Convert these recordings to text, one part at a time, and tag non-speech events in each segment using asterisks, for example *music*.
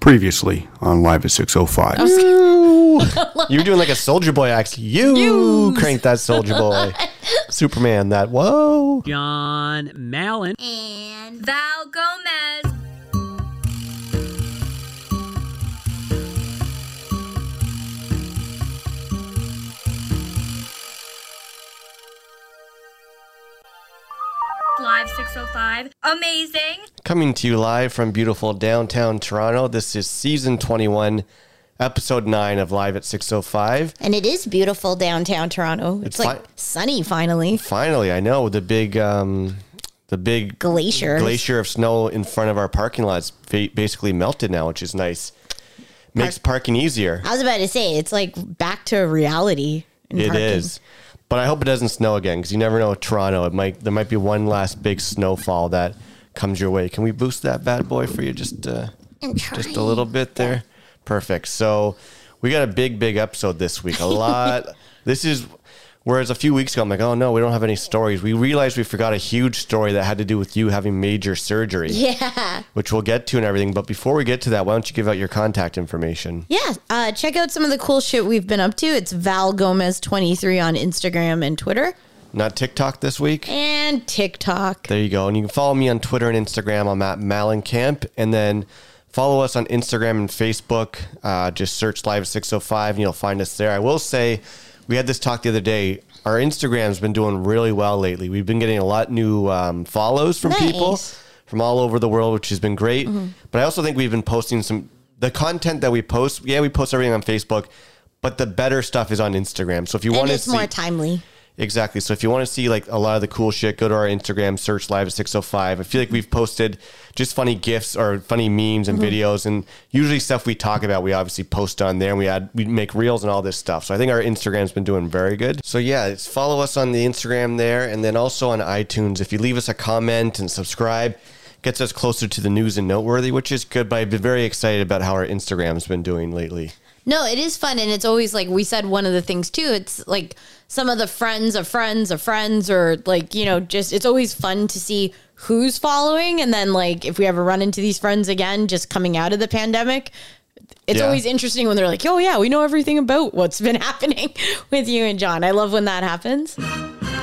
Previously on Live at 605. *laughs* You're doing like a Soldier Boy act. You Use. crank that Soldier Boy. *laughs* Superman, that whoa. John Mallon. and Val Gomez. 605. Amazing. Coming to you live from beautiful downtown Toronto. This is season 21, episode 9 of Live at 605. And it is beautiful downtown Toronto. It's, It's like fi- sunny finally. Finally, I know the big um the big Glacier. glacier of snow in front of our parking lot's ba- basically melted now, which is nice. Makes parking easier. I was about to say it's like back to reality. In It parking. is. But I hope it doesn't snow again because you never know. Toronto, it might there might be one last big snowfall that comes your way. Can we boost that bad boy for you just uh, just a little bit there? Perfect. So we got a big big episode this week. A lot. *laughs* this is whereas a few weeks ago I'm like, oh no, we don't have any stories. We realized we forgot a huge story that had to do with you having major surgery, *laughs* Yeah. which we'll get to and everything. But before we get to that, why don't you give out your contact information? Yeah. Uh, check out some of the cool shit we've been up to. It's Val Gomez23 on Instagram and Twitter Not TikTok this week. and TikTok. There you go. And you can follow me on Twitter and Instagram. I'm at Malencamp. And then follow us on Instagram and Facebook. Uh, just search Live 605 and you'll find us there. I will say, we had this talk the other day. Our Instagram's been doing really well lately. We've been getting a lot new um, follows from people from all over the world, which has been great. But I also think we've been posting some the content that we post. Yeah, we post everything on Facebook, but the better stuff is on Instagram. So if you And want to it's see more timely. Exactly. So if you want to see like a lot of the cool shit, go to our Instagram, search live at 605. I feel like we've posted just funny gifs or funny memes and mm-hmm. videos and usually stuff we talk about, we obviously post on there and we add, we make reels and all this stuff. So I think our Instagram's been doing very good. So yeah, it's follow us on the Instagram there and then also on iTunes. If you leave us a comment and subscribe, gets us closer to the news and noteworthy, which is good. But I've been very excited about how our Instagram's been doing lately. No, it is fun. And it's always like we said, one of the things too, it's like some of the friends of friends of friends, or like, you know, just it's always fun to see who's following. And then, like, if we ever run into these friends again, just coming out of the pandemic, it's Yeah. always interesting when they're like, oh, yeah, we know everything about what's been *laughs* happening with you and John. I love when that happens.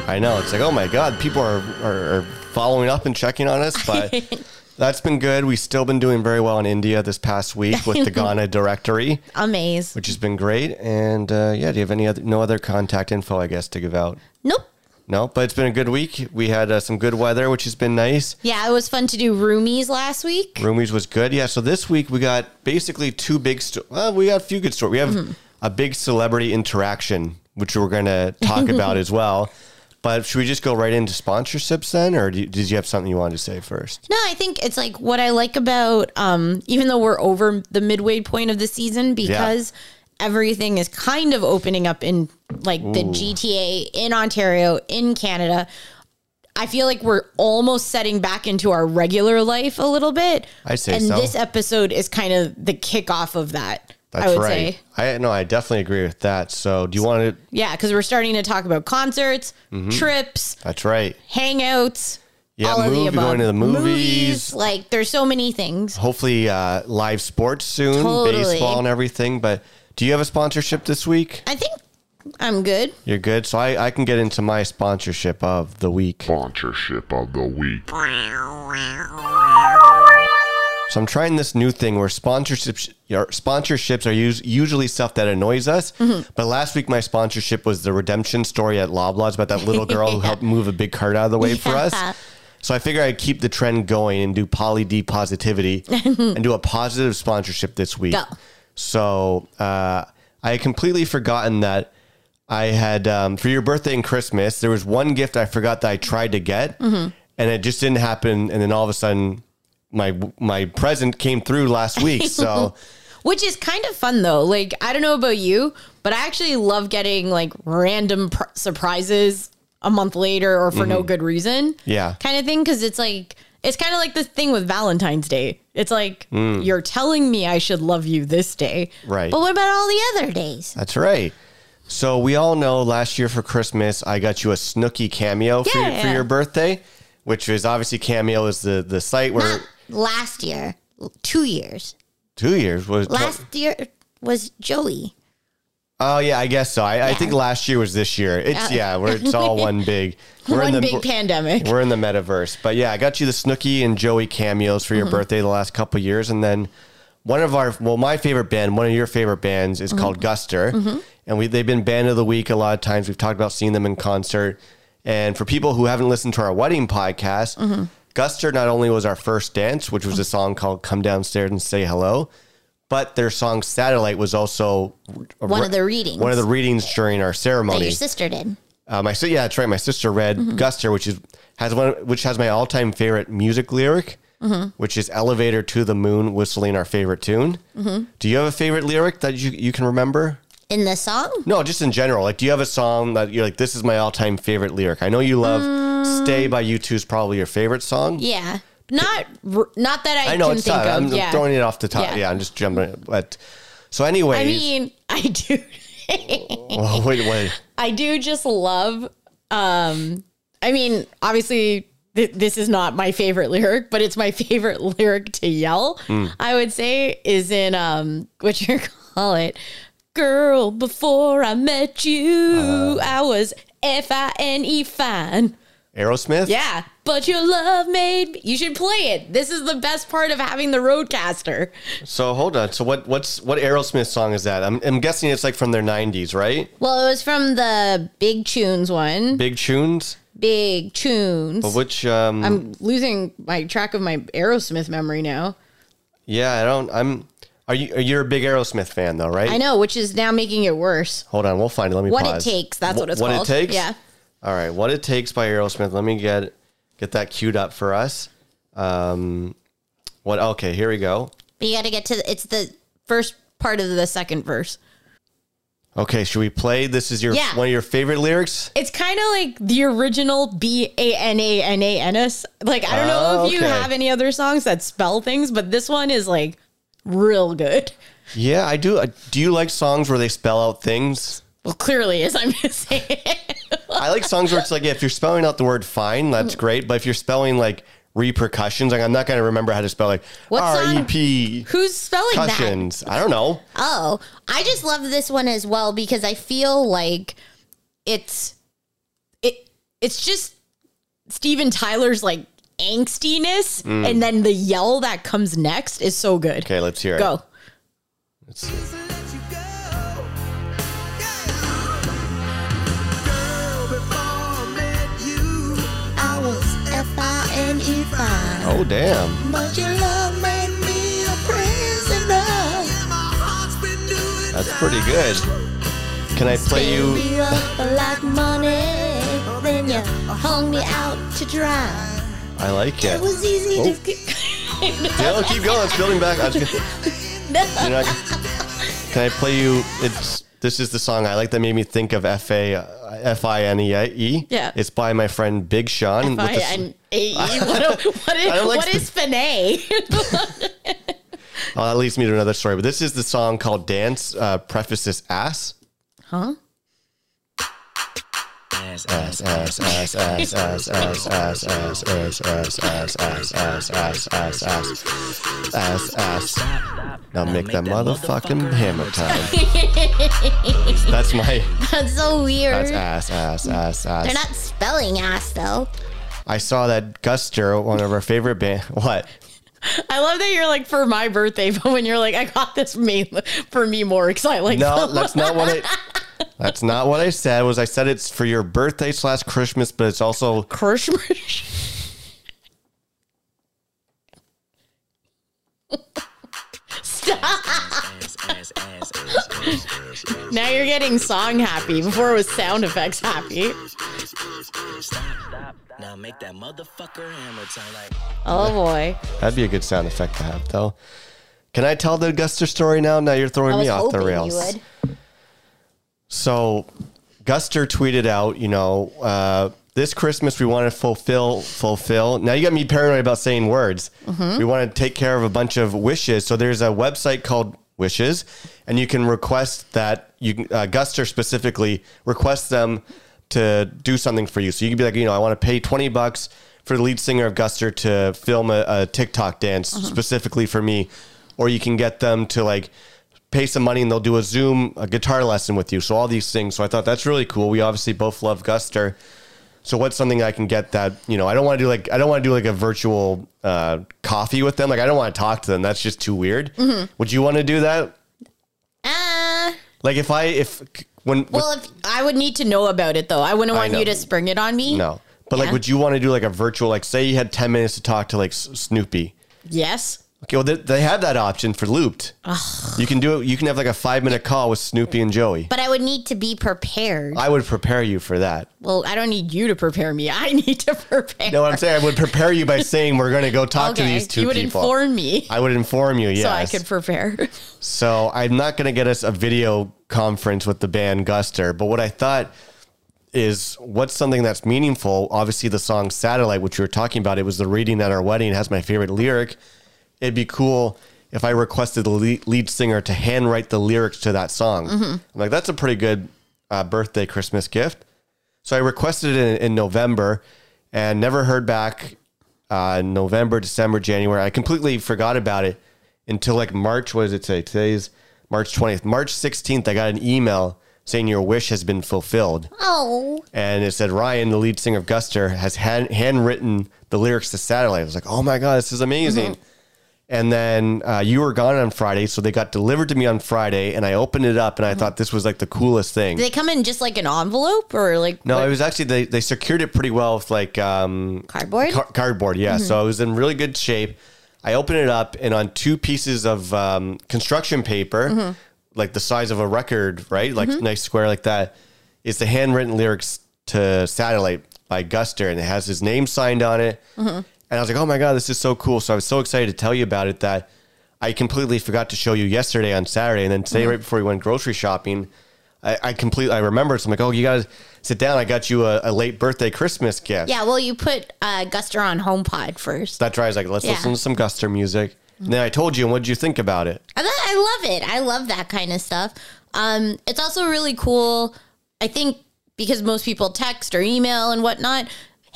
I know. It's like, oh my God, people are, are, are following up and checking on us, but *laughs* that's been good. We've still been doing very well in India this past week with the *laughs* Ghana directory, Amazing. which has been great. And uh, yeah, do you have any other, no other contact info, I guess, to give out? Nope. No, but it's been a good week. We had uh, some good weather, which has been nice. Yeah, it was fun to do roomies last week. Roomies was good. Yeah. So this week we got basically two big. Sto- well, we got a few good stories. We have Mm-hmm. a big celebrity interaction, which we're going to talk *laughs* about as well. But should we just go right into sponsorships then, or do you, did you have something you wanted to say first? No, I think it's like what I like about um even though we're over the midway point of the season because everything is kind of opening up in like the GTA in Ontario, in Canada. I feel like we're almost setting back into our regular life a little bit. I'd say and so. this episode is kind of the kickoff of that. That's I would right. say. I no, I definitely agree with that. So, do you want to? Yeah, because we're starting to talk about concerts, trips, That's right. hangouts, Mm-hmm. Yeah, all of the above. going to the movies. Like there's so many things. Hopefully, uh, live sports soon, Totally. baseball and everything. But do you have a sponsorship this week? I think I'm good. You're good. So I, I can get into my sponsorship of the week. sponsorship of the week. So I'm trying this new thing where sponsorships your sponsorships are us- usually stuff that annoys us. Mm-hmm. But last week my sponsorship was the redemption story at Loblaws about that little girl who helped *laughs* move a big cart out of the way for us. So I figure I'd keep the trend going and do poly D positivity *laughs* and do a positive sponsorship this week. Go. So uh, I had completely forgotten that I had um, for your birthday and Christmas. There was one gift I forgot that I tried to get, Mm-hmm. and it just didn't happen. And then all of a sudden, my my present came through last week. *laughs* So Which is kind of fun though. Like, I don't know about you, but I actually love getting like random pr- surprises a month later or for no good reason. Mm-hmm. Yeah. Kind of thing. Cause it's like, it's kind of like the thing with Valentine's Day. It's like, Mm. you're telling me I should love you this day. Right. But what about all the other days? that's right. So we all know last year for Christmas I got you a Snooki cameo for, your, for your birthday, which is obviously Cameo is the the site where Not last year, two years. Two years was. Last year was Joey. oh yeah, I guess so. I, I think last year was this year. It's Yeah. yeah, we're, it's all one big. We're *laughs* One in the big pandemic. We're in the metaverse, but yeah, I got you the Snooki and Joey cameos for your Mm-hmm. birthday the last couple years, and then one of our well, my favorite band, one of your favorite bands, Mm-hmm. is called Guster, and we they've been band of the week a lot of times. We've talked about seeing them in concert, and for people who haven't listened to our wedding podcast, Mm-hmm. Guster not only was our first dance, which was a song called "Come Downstairs and Say Hello." But their song "Satellite" was also One re- of the readings. One of the readings during our ceremony. that your sister did. Uh, my si- yeah, that's right. My sister read Mm-hmm. Guster, which is has one which has my all time favorite music lyric, Mm-hmm. which is "Elevator to the Moon," whistling our favorite tune. Mm-hmm. Do you have a favorite lyric that you you can remember? In the song? No, just in general. Like, do you have a song that you're like, this is my all time favorite lyric? I know you love "Stay" by U2 is probably your favorite song. Mm. Yeah. Not not that I, I know can it's think tough. I'm yeah. throwing it off the top. Yeah. Yeah, I'm just jumping. But so, anyway, I mean, I do *laughs* well, wait, wait. I do just love um I mean, obviously th- this is not my favorite lyric, but it's my favorite *laughs* lyric to yell. Hmm. I would say is in um what you *laughs* call it. Girl, before I met you, Uh. I was F I N E fine. Aerosmith. Yeah, but your love made me. You should play it. This is the best part of having the RodeCaster. So hold on. So what what's what Aerosmith song is that? I'm, I'm guessing it's like from their 90s, right? Well, it was from the Big Tunes one. Big tunes. Big Tunes. But which um I'm losing my track of my Aerosmith memory now. yeah, I don't I'm are you are you a big Aerosmith fan though, right? I know, which is now making it worse. Hold on, we'll find it. Let me What It. Takes, that's Wh- what it's what called. it takes? Yeah. All right, What It Takes by Aerosmith. Let me get get that queued up for us. Um what okay, here we go. But you got to get to the, it's the first part of the second verse. Okay, should we play? This is your Yeah. one of your favorite lyrics? It's kind of like the original B A N A N A N S. Like I don't know if you have any other songs that spell things, but this one is like real good. Yeah, I do. Do you like songs where they spell out things? Well, clearly, as I'm *laughs* saying. I like songs where it's like if you're spelling out the word fine, that's mm. great. But if you're spelling like repercussions, like I'm not going to remember how to spell like What R? E P Who's spelling that? I don't know. Oh, I just love this one as well because I feel like it's it it's just Steven Tyler's like angstiness and then the yell that comes next is so good. Mm. Okay, let's hear it. Go. Let's see. I was F I N fine. Oh damn, But your love made me a prisoner. that's pretty good. Can I play you? like money. Then you hung me out to dry. I like it. It was easy Oh. to get. *laughs* Yeah, keep going. It's building back. I was gonna- You're not- Can I play you? It's this is the song I like that made me think of F A F I N E E. Yeah. It's by my friend Big Sean. with the s- F-I-N-A-E. What, a- what is, *laughs* I don't like what is Finet? Oh, *laughs* that leads me to another story. But this is the song called "Dance." Uh, prefaces ass. huh? Ass, ass, ass, ass, ass, ass, ass, ass, ass, ass, ass, ass, ass, ass, ass, ass, ass, ass, ass. Now make that motherfucking hammer time. That's my. That's so weird. That's ass, ass, ass, ass. They're not spelling ass though. I saw that Guster, one of our favorite band. What? I love that you're like for my birthday, but when you're like, I got this me for me more because I like No, them. that's not what I. That's not what I said. Was I said it's for your birthday slash Christmas, but it's also Christmas. Stop. now you're getting song happy. Before it was sound effects happy. Now make that motherfucker hammer time like. Oh boy. that'd be a good sound effect to have, though. Can I tell the Guster story now? Now you're throwing me off the hoping rails. So, Guster tweeted out, you know, uh, this Christmas we want to fulfill, fulfill. Now you got me paranoid about saying words. Mm-hmm. We want to take care of a bunch of wishes. So there's a website called Wishes, and you can request that you uh, Guster specifically request them to do something for you. So you can be like, you know, I want to pay twenty bucks for the lead singer of Guster to film a, a TikTok dance Uh-huh. specifically for me. or you can get them to like pay some money and they'll do a Zoom a guitar lesson with you. So all these things. So I thought that's really cool. We obviously both love Guster. So what's something I can get that you know I don't want to do like I don't want to do like a virtual uh, coffee with them. Like I don't want to talk to them. That's just too weird. Mm-hmm. Would you want to do that? Uh, Like if I if when well, if I would need to know about it though. I wouldn't want know. you to spring it on me. no, but like would you want to do like a virtual like say you had ten minutes to talk to like S- Snooki? Yes. Okay, well they, they have that option for Looped. You can do it. You can have like a five minute call with Snooki and Joey. But I would need to be prepared. I would prepare you for that. well, I don't need you to prepare me. I need to *laughs* prepare. No, what I'm saying I would prepare you by saying we're going to go talk to these two you would people. inform me I would inform you, yes. so I could prepare. *laughs* So I'm not going to get us a video conference with the band Guster, but what I thought is what's something that's meaningful. Obviously, the song "Satellite," which we were talking about, it was the reading at our wedding. It has my favorite lyric. It'd be cool if I requested the lead, singer to handwrite the lyrics to that song. I'm like, that's a pretty good uh, birthday Christmas gift. So I requested it in, in November and never heard back. Uh, November, December, January. I completely forgot about it until like March. What does it say? Today's March 20th. March 16th, I got an email saying your wish has been fulfilled. oh. And it said Ryan, the lead singer of Guster, has hand, handwritten the lyrics to Satellite. I was like, oh my God, this is amazing. And then uh, you were gone on Friday, so they got delivered to me on Friday, and I opened it up, and I thought this was like the coolest thing. Do they come in just like an envelope or like No, what- it was actually they, they secured it pretty well with like um, Cardboard? car- cardboard, yeah. So it was in really good shape. I opened it up, and on two pieces of um, construction paper, like the size of a record, right, like nice square like that, is the handwritten lyrics to "Satellite" by Guster, and it has his name signed on it. And I was like, "Oh my god, this is so cool!" So I was so excited to tell you about it that I completely forgot to show you yesterday on Saturday, and then today, right before we went grocery shopping. I, I completely I remembered. So I'm like, oh, you gotta sit down. I got you a, a late birthday Christmas gift. Yeah, well, you put uh, Guster on HomePod first. That's right. I was like, let's Yeah. listen to some Guster music. And then I told you, and what did you think about it? I, I love it. I love that kind of stuff. Um, it's also really cool. I think because most people text or email and whatnot,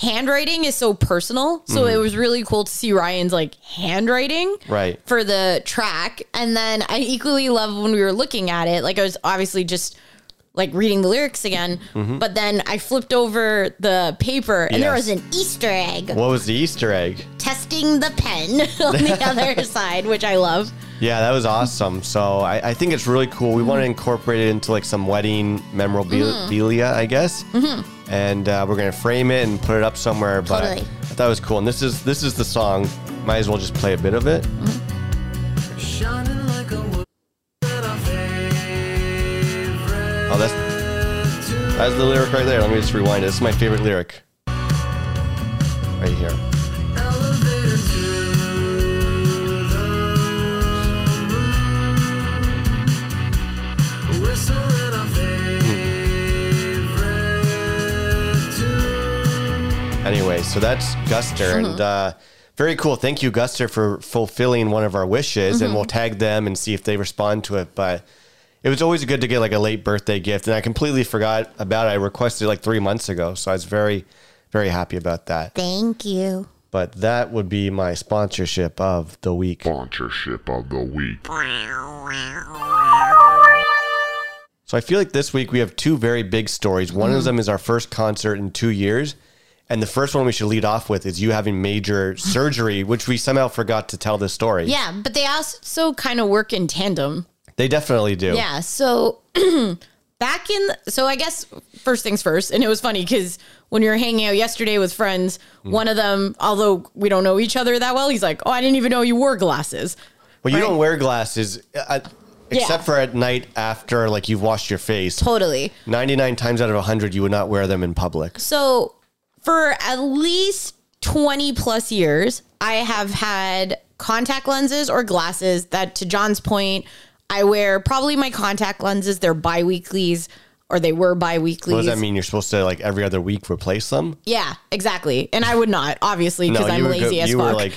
handwriting is so personal. So it mm. was really cool to see Ryan's like handwriting Right. for the track. And then I equally love when we were looking at it. Like I was obviously just like reading the lyrics again, mm-hmm. but then I flipped over the paper and there was an Easter egg What was the Easter egg? testing the pen *laughs* on the *laughs* other side, which I love. Yeah, that was awesome. So I, I think it's really cool. We want to mm-hmm. incorporate it into like some wedding memorabilia, mm-hmm. I guess. Mm-hmm. And uh, we're gonna frame it and put it up somewhere. But Totally. I thought it was cool. And this is this is the song. Might as well just play a bit of it. Oh, that's that's the lyric right there. Let me just rewind it. This is my favorite lyric. Right here. Anyway, so that's Guster, and mm-hmm. uh, very cool. Thank you, Guster, for fulfilling one of our wishes, and we'll mm-hmm. tag them and see if they respond to it. But it was always good to get like a late birthday gift, and I completely forgot about it. I requested it like three months ago, so I was very, very happy about that. Thank you. But that would be my sponsorship of the week. Sponsorship of the week. So I feel like this week we have two very big stories. One of mm-hmm. them is our first concert in two years. And the first one we should lead off with is you having major *laughs* surgery, which we somehow forgot to tell this story. Yeah, but they also kind of work in tandem. They definitely do. Yeah. So *clears throat* back in, so I guess first things first, and it was funny because when we were hanging out yesterday with friends, Hmm. one of them, although we don't know each other that well, he's like, "Oh, I didn't even know you wore glasses." You Right. don't wear glasses uh, except Yeah. for at night after like you've washed your face. Totally. 99 times out of 100 you would not wear them in public. So for at least 20 plus years, I have had contact lenses or glasses that, to John's point, I wear probably my contact lenses. They're bi-weeklies or they were bi-weeklies. What does that mean? You're supposed to like every other week replace them? Yeah, exactly. And I would not, obviously, because I'm you would go- lazy as you fuck. were like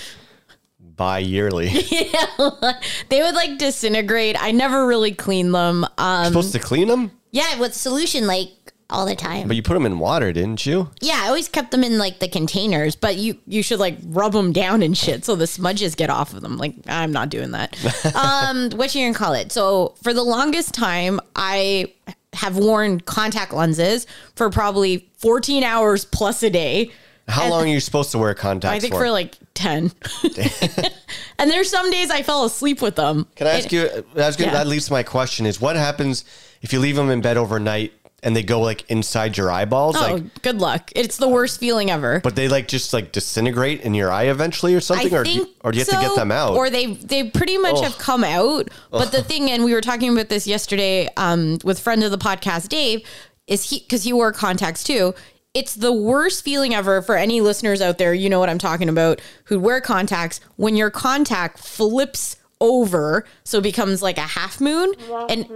bi-yearly. *laughs* Yeah, they would like disintegrate. I never really clean them. Um, supposed to clean them? yeah, with solution, like all the time. But you put them in water, didn't you? Yeah, I always kept them in like the containers, but you you should like rub them down and shit so the smudges get off of them. Like I'm not doing that. *laughs* um, what you gonna call it? So for the longest time, I have worn contact lenses for probably 14 hours plus a day. How And- long are you supposed to wear contacts I think for? for like 10. *laughs* *laughs* and there's some days I fell asleep with them. Can I ask you? Yeah. That leads to my question: Is what happens if you leave them in bed overnight and they go like inside your eyeballs, Oh, like, good luck. It's the worst feeling ever. but they like just like disintegrate in your eye eventually or something, I or do, you- or do you have to get them out? Or they they pretty much have come out. But the thing, and we were talking about this yesterday um, with friend of the podcast, Dave, is he because he wore contacts too. It's the worst feeling ever for any listeners out there. You know what I'm talking about who wear contacts when your contact flips over so it becomes like a half moon and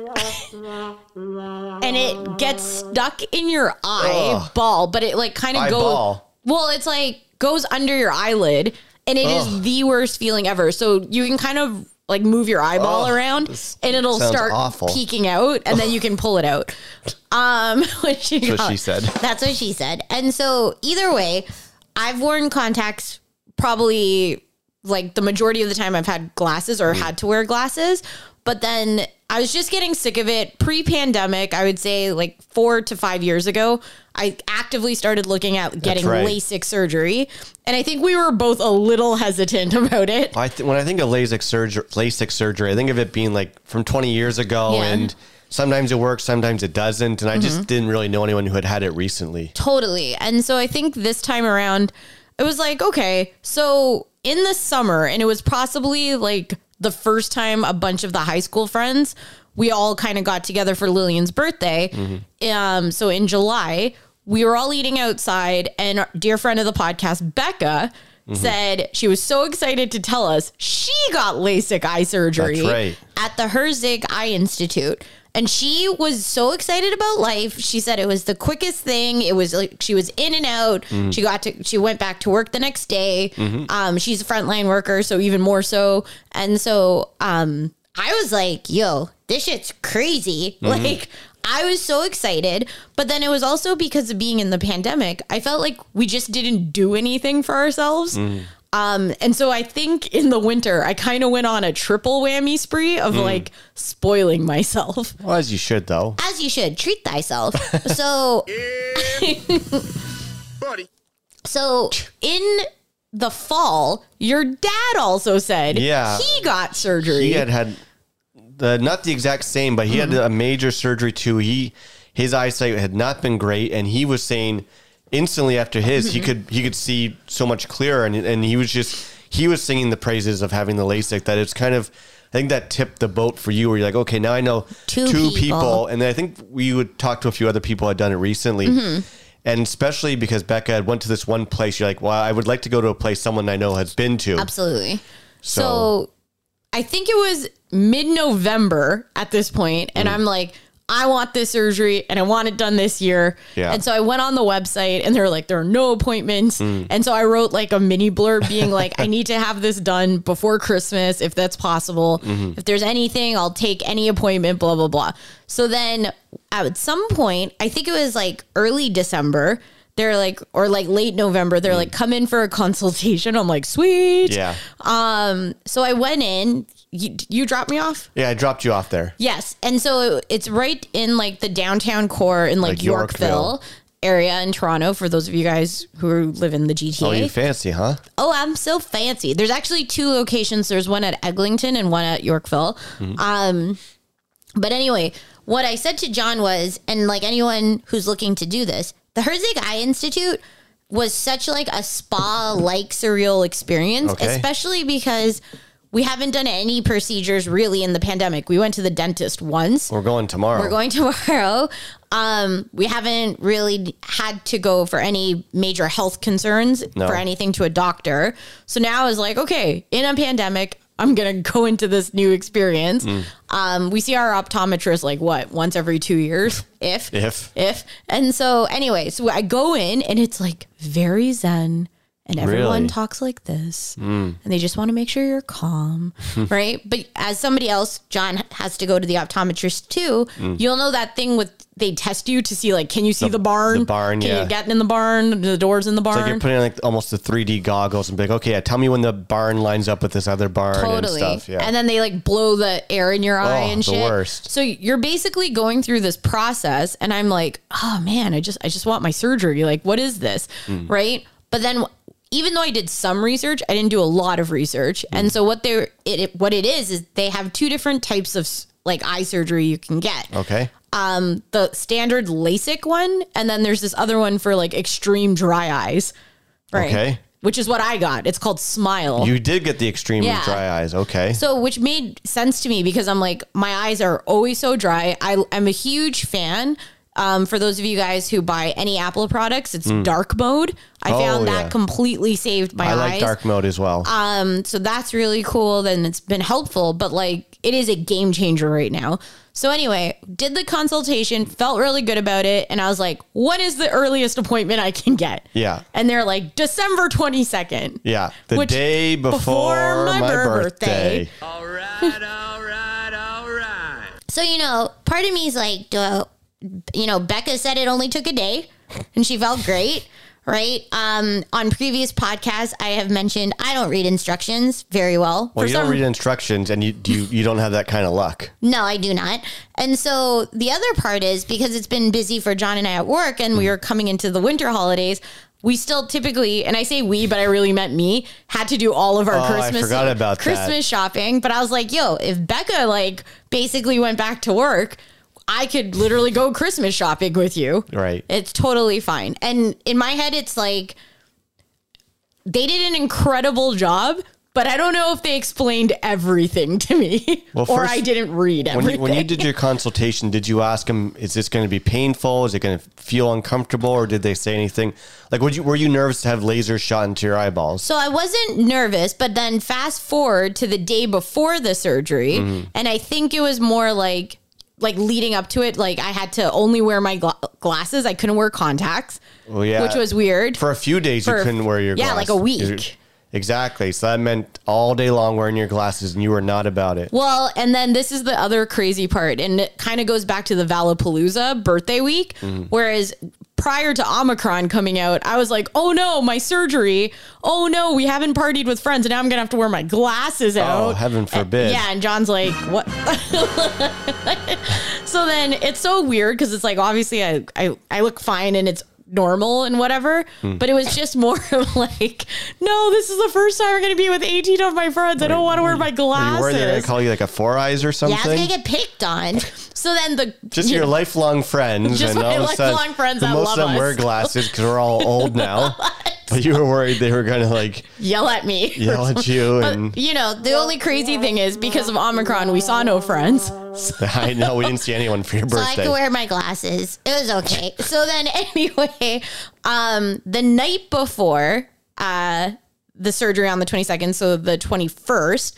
and it gets stuck in your eye ball but it like kind of goes Eyeball. well, it's like goes under your eyelid and it is the worst feeling ever. So you can kind of like move your eyeball Ugh, around this and it'll sounds start awful. peeking out and then you can pull it out. *laughs* Um *laughs* what she That's what got- she said. That's what she said. And so either way, I've worn contacts probably like the majority of the time I've had glasses or had to wear glasses. But then I was just getting sick of it pre pandemic. I would say like four to five years ago, I actively started looking at getting right. LASIK surgery. And I think we were both a little hesitant *laughs* about it. I th- when I think of LASIK surgery, LASIK surgery, I think of it being like from 20 years ago, Yeah. and sometimes it works, sometimes it doesn't, and I Mm-hmm. just didn't really know anyone who had had it recently. Totally. And so I think this time around, it was like, okay, so in the summer, and it was possibly like the first time a bunch of the high school friends, we all kind of got together for Lillian's birthday. Um, so in July, we were all eating outside, and our dear friend of the podcast, Becca, said she was so excited to tell us she got LASIK eye surgery right. at the Herzig Eye Institute. And she was so excited about life. She said it was the quickest thing. It was like she was in and out. Mm-hmm. She got to she went back to work the next day. Um, she's a frontline worker, so even more so. And so um, I was like, "Yo, this shit's crazy!" Mm-hmm. Like I was so excited, but then it was also because of being in the pandemic. I felt like we just didn't do anything for ourselves. Mm. Um, and so I think in the winter, I kind of went on a triple whammy spree of hmm. like spoiling myself. Well, as you should, though. As you should treat thyself. *laughs* so, buddy. *laughs* so in the fall, your dad also said Yeah. he got surgery. He had had the not the exact same, but he had mm-hmm. a major surgery too. He his eyesight had not been great, and he was saying instantly after his he *laughs* could he could see so much clearer, and and he was just he was singing the praises of having the LASIK. That it's kind of I think that tipped the boat for you, where you're like, okay, now I know Two two, people. people. and then I think we would talk to a few other people who had done it recently. And especially because Becca had went to this one place, you're like, well, I would like to go to a place someone I know has been to. Absolutely. So, So- I think it was mid November at this point, Mm. and I'm like, I want this surgery and I want it done this year. Yeah. And so I went on the website and they're like, there are no appointments. Mm. And so I wrote like a mini blurb being like, I need to have this done before Christmas if that's possible. Mm-hmm. If there's anything, I'll take any appointment, blah, blah, blah. So then at some point, I think it was like early December. They're like, or like late November, they're like, come in for a consultation. I'm like, sweet. Mm. yeah. Um, so I went in. You, you dropped me off? Yeah, I dropped you off there. Yes. And so it's right in like the downtown core in like, Like Yorkville. Yorkville. area in Toronto for those of you guys who live in the GTA. Oh, you fancy, huh? Oh, I'm so fancy. There's actually two locations. There's one at Eglinton and one at Yorkville. Um, but anyway, what I said to John was, and like anyone who's looking to do this, the Herzig Eye Institute was such like a spa like surreal experience, Okay. especially because we haven't done any procedures really in the pandemic. We went to the dentist once. We're going tomorrow. We're going *laughs* tomorrow. Um, we haven't really had to go for any major health concerns No. for anything to a doctor. So now I was like, okay, in a pandemic, I'm gonna *laughs* go into this new experience. Mm. Um, we see our optometrist like what once every two years, if If. if. And so anyway, so I go in and it's like very zen And everyone Really? Talks like this. And they just want to make sure you're calm, *laughs* right? But as somebody else, John has to go to the optometrist too. Hmm. You'll know that thing with they test you to see like, can you see the, barn? the barn, Can yeah. you get in the barn? The doors in the barn? It's like you're putting like almost the 3D goggles and be like, okay, yeah, tell me when the barn lines up with this other barn and totally. stuff. Yeah. And then they like blow the air in your eye Oh, and the shit. worst. So you're basically going through this process, and I'm like, oh man, I just I just want my surgery. Like, what is this, Hmm. right? But then. Even though I did some research, I didn't do a lot of research, Hmm. and so what they it, it what it is is they have two different types of like eye surgery you can get. okay. Um, the standard LASIK one, and then there's this other one for like extreme dry eyes, right? Okay. Which is what I got. It's called Smile. You did get the extreme Yeah. dry eyes. Okay. So, which made sense to me because I'm like, my eyes are always so dry. I, I'm a huge fan. Um, for those of you guys who buy any Apple products, it's dark mode. I Hmm. Oh, found that yeah. completely saved my I eyes. like dark mode as well. Um, so that's really cool. Then it's been helpful, but like it is a game changer right now. So anyway, did the consultation, felt really good about it, and I was like, "What is the earliest appointment I can get?" Yeah. and they're like December twenty second. yeah. The which- day before, before my my, birthday. birthday. All right, all right, all right. So, you know, part of me is like, do, you know, Becca said it only took a day and she felt great, right? Um, on previous podcasts, I have mentioned I don't read instructions very well. Well, For you don't read instructions and you, you, you don't have that kind of luck. no, I do not. And so the other part is because it's been busy for John and I at work and we are coming into the winter holidays. We still typically, and I say we, but I really meant me, had to do all of our Oh, I Christmas forgot about that. Christmas shopping. But I was like, yo, if Becca like basically went back to work, I could literally go Christmas shopping with you. Right. It's totally fine. And in my head, it's like they did an incredible job, but I don't know if they explained everything to me Well, or first- I didn't read When everything. you, when you did your consultation, did you ask them, is this going to be painful? Is it going to feel uncomfortable? Or did they say anything? Like, would you, were you nervous to have lasers shot into your eyeballs? So I wasn't nervous, but then fast forward to the day before the surgery, Mm-hmm. and I think it was more like like leading up to it, like I had to only wear my gla- glasses. I couldn't wear contacts, Well, yeah. which was weird. For a few days, For- you couldn't wear your yeah, glasses. like a week. Exactly. So that meant all day long wearing your glasses, and you were not about it. Well, and then this is the other crazy part, and it kind of goes back to the Valapalooza birthday week. Mm-hmm. Whereas prior to Omicron coming out, I was like, oh no, my surgery. Oh no, we haven't partied with friends, and now I'm gonna have to wear my glasses out. Oh, heaven forbid. Yeah, and John's like, what? *laughs* so then it's so weird because it's like obviously I, I I look fine and it's normal and whatever, Hmm. but it was just more *laughs* of like, no, this is the first time I'm gonna be with 18 of my friends. I don't want to wear my glasses. worried they're going to call you like a four eyes or something? yeah? I was gonna get picked on. So then the Just you your *laughs* lifelong friends. Just and my all of a sudden, lifelong friends that most love of them us. wear glasses because we're all *laughs* old now. but you were worried they were going to like yell at me. yell at you. And you know, the only crazy thing is because of Omicron, we saw no friends. *laughs* I know we didn't see anyone for your birthday. So I could wear my glasses. It was okay. so then anyway, um, the night before uh the surgery on the 22nd, so the 21st,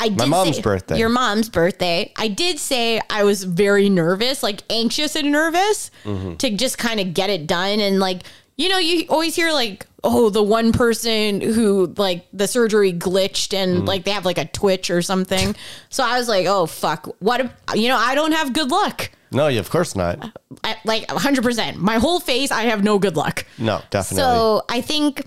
I did Mm. mom's say- birthday. Your mom's birthday. I did say I was very nervous, like anxious and nervous Mm-hmm. to just kind of get it done and like you know, you always hear like, oh, the one person who like the surgery glitched Mm. and like they have like a twitch or something. *laughs* so I was like, oh fuck, what? You know, I don't have good luck. no, yeah, of course not. I, like 100%. My whole face, I have no good luck. No, definitely. So I think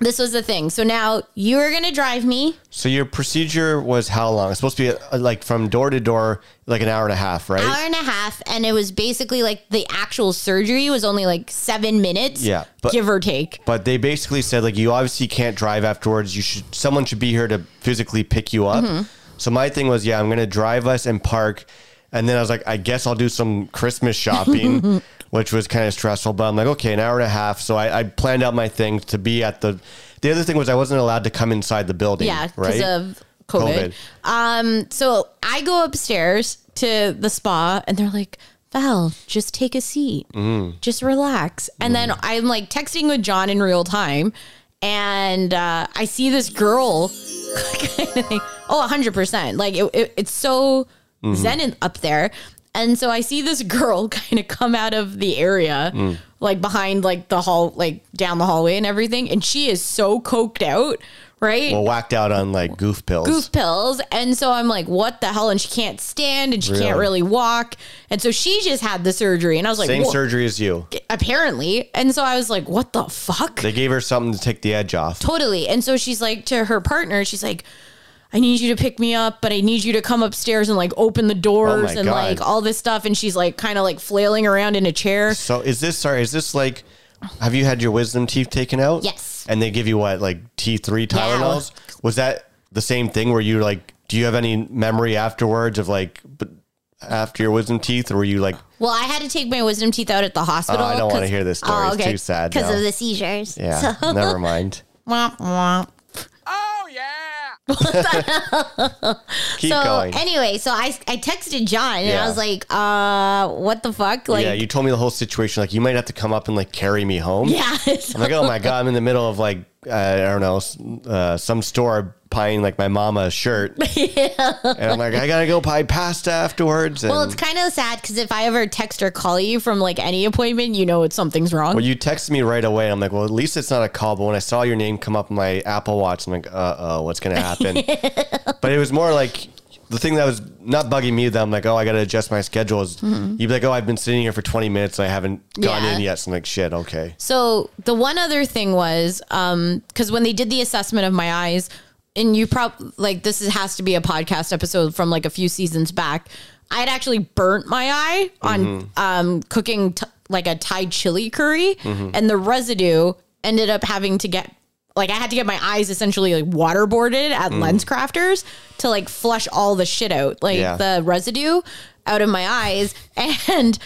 this was the thing. So now you are going to drive me. So your procedure was how long? It's supposed to be uh, like from door to door, like an hour and a half, right? Hour and a half, and it was basically like the actual surgery was only like seven minutes, Yeah, but- give or take. But they basically said like you obviously can't drive afterwards. You should someone should be here to physically pick you up. Mm-hmm. So my thing was, yeah, I'm gonna drive us and park, and then I was like, I guess I'll do some Christmas shopping, *laughs* which was kind of stressful. But I'm like, okay, an hour and a half. So I, I planned out my things to be at the. The other thing was I wasn't allowed to come inside the building. Yeah, because right. of COVID. COVID. Um, so I go upstairs to the spa, and they're like, "Val, just take a seat, Mm-hmm. just relax." And then I'm like texting with John in real time, and uh, I see this girl. kind of thing. Oh, hundred percent. Like it, it, it's so Mm-hmm. zen up there. And so I see this *laughs* girl kind of come out of the area, Mm. like behind like the hall, like down the hallway and everything. And she is so coked out, right? Well, whacked out on like goof pills. goof pills. And so I'm like, what the hell? And she can't stand and she can't Really? really walk. And so she just had the surgery. And I was like, Same "Wha- surgery as you. apparently. And so I was like, what the fuck? They gave her something to take the edge off. Totally. And so she's like to her partner, she's like, I need you to pick me up, but I need you to come upstairs and like open the doors Oh and God. like all this stuff. And she's like kind of like flailing around in a chair. So is this sorry? Is this like? Have you had your wisdom teeth taken out? Yes. And they give you what, like T three Tylenols? Was that the same thing? Where you like? Do you have any memory afterwards of like, but after your wisdom teeth, or were you like? Well, I had to take my wisdom teeth out at the Oh, hospital. I don't want to hear this story. Oh, It's too sad. Because of the seizures. yeah. *laughs* So- Never mind. *laughs* Womp, womp. *laughs* *laughs* Keep so going. anyway, so I I texted John and Yeah. I was like, uh, what the fuck? Like, yeah, you told me the whole situation. Like, you might have to come up and like carry me home. yeah. *laughs* I'm like, oh my god, I'm in the middle of like I don't know uh, some store buying like my mama a shirt, *laughs* and I'm like, I gotta go buy pasta afterwards. And well, it's kind of sad because if I ever text or call you from like any appointment, you know it's something's wrong. well, you texted me right away. I'm like, well, at least it's not a call. But when I saw your name come up on my Apple Watch, I'm like, uh oh, what's gonna happen? *laughs* but it was more like. The thing that was not bugging me that I'm like, oh, I got to adjust my schedule is you'd be like, oh, I've been sitting here for 20 minutes and I haven't gone Mm-hmm. Yeah. in yet. So I'm like, shit, okay. So the one other thing was, um, because when they did the assessment of my eyes, and you probably like this is, has to be a podcast episode from like a few seasons back. I had actually burnt my eye on um, cooking t- like a Thai chili curry, and the residue ended up having to get like I had to get my eyes essentially like waterboarded at mm. Lens Crafters to like flush all the shit out, like Yeah. the residue out of my eyes. And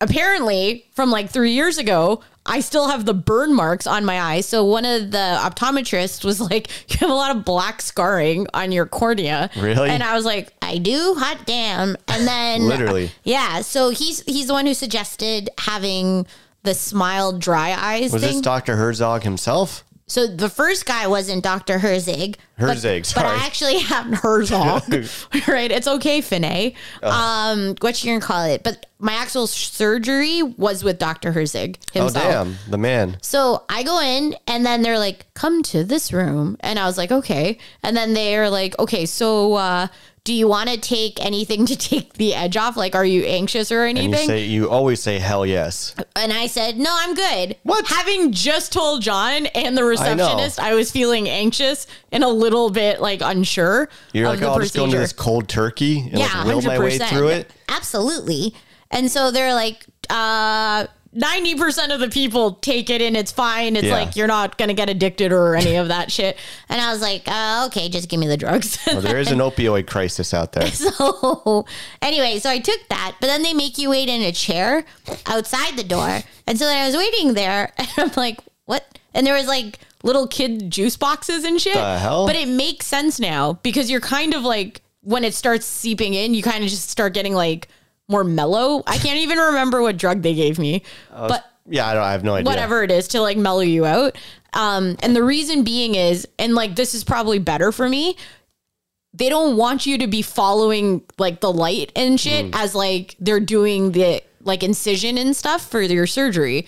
apparently, from like three years ago, I still have the burn marks on my eyes. So one of the optometrists was like, *laughs* "You have a lot of black scarring on your cornea." Really? And I was like, "I do. Hot damn!" And then Literally. yeah. So he's he's the one who suggested having the smile dry eyes Was thing. this Dr. Herzog himself? So the first guy wasn't Dr. Herzig. Herzig, but, sorry. But I actually have *laughs* Herzog. *laughs* right. It's okay, Finney. Um, what you gonna call it? But my actual surgery was with Dr. Herzig himself. Oh, damn. The man. So I go in and then they're like, come to this room. And I was like, okay. And then they're like, okay, so uh, do you want to take anything to *laughs* take the edge off? Like, are you anxious or And you anything? say you always say hell yes. And I said, no, I'm good. What? Having just told John and the receptionist I, was feeling anxious and a little bit like unsure You're like, the oh, I'll just go into this cold turkey and yeah, like will my way 100%. through it. Absolutely. And so they're like, uh, 90% of the people take it and it's fine. It's Yeah. like you're not going to get addicted or any of that shit. And I was like, uh, okay, just give me the drugs. *laughs* Well, there is an opioid crisis out there. *laughs* So anyway, so I took that, but then they make you wait in a chair outside the door. And so then I was waiting there *laughs* and I'm like, what? And there was like little kid juice boxes and shit. The hell? But it makes sense now because you're kind of like when it starts seeping in, you kind of just start getting like more mellow. I can't even remember what drug they gave me. but Yeah, I, don't, I have no idea. whatever it is to like mellow you out. Um, and the reason being is, and like this is probably better for me. They don't want you to be following like the light and shit Mm. as like they're doing the like incision and stuff for your surgery.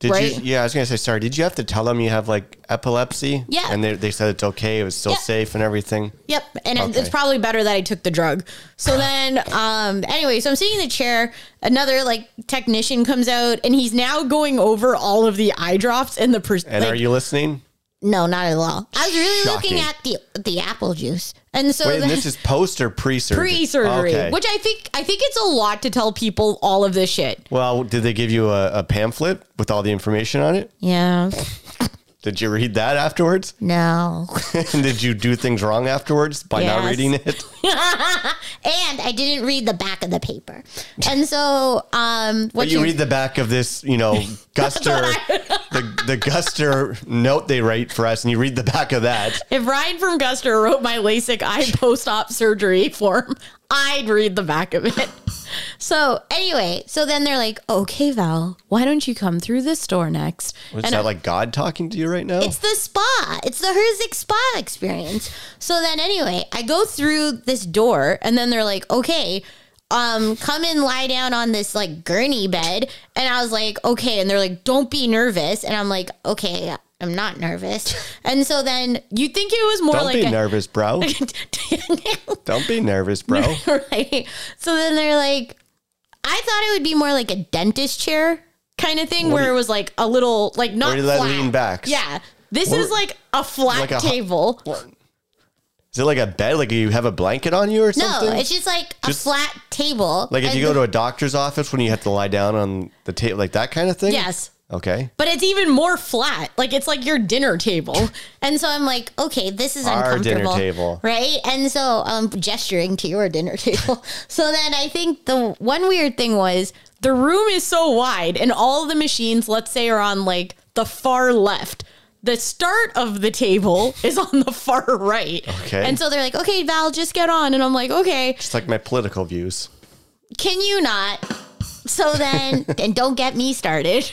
Did right? you? Yeah, I was gonna say. Sorry. Did you have to tell them you have like epilepsy? Yeah. And they, they said it's okay. It was still safe and everything. Yep, and Okay. it's probably better that I took the drug. So *sighs* then, um, anyway, so I'm sitting in the chair. Another like technician comes out, and he's now going over all of the eye drops and the. Per- And like, are you listening? No, not at all. I was really looking at the the apple juice, and so Wait, and this is post or pre-surgery? pre-surgery, oh, Okay. which I think I think it's a lot to tell people all of this shit. well, did they give you a, a pamphlet with all the information on it? Yeah, Did you read that afterwards? no, *laughs* and did you do things wrong afterwards by not reading it? *laughs* and I didn't read the back of the paper, and so um, what But you read the back of this, you know, *laughs* Guster, the the Guster note they write for us, and you read the back of that. If Ryan from Guster wrote my LASIK eye post-op surgery form, I'd read the back of it. *laughs* So anyway, so then they're like, "Okay, Val, why don't you come through this door next?" Was And that I- like God talking to you right now? It's the spa. It's the Herzig spa experience. So then, anyway, I go through this door, and then they're like, "Okay, um, come and lie down on this like gurney bed. And I was like, okay. And they're like, don't be nervous. And I'm like, okay, I'm not nervous. *laughs* And so then you think it was more like Don't like be a, nervous, bro. *laughs* Don't be nervous, bro. *laughs* right. So then they're like, I thought it would be more like a dentist chair kind of thing, What where do it was like a little, like not Where you flat. lean backs. Yeah. This Or- is like a flat Like a table. Is it like a bed? Like you have a blanket on you or something? No, it's just like a flat table. like if you go to a doctor's office when you have to lie down on the table, like that kind of thing? Yes. Okay. But it's even more flat. Like it's like your dinner table. *laughs* And so I'm like, okay, this is Our dinner uncomfortable. table. Right? And so um gesturing to your dinner *laughs* table. so then I think the one weird thing was the room is so wide and all the machines, let's say, are on like the far left. The start of the table *laughs* is on the far right. Okay. And so they're like, okay, Val, just get on. And I'm like, okay. It's like my political views. Can you not? So then, and don't get me started.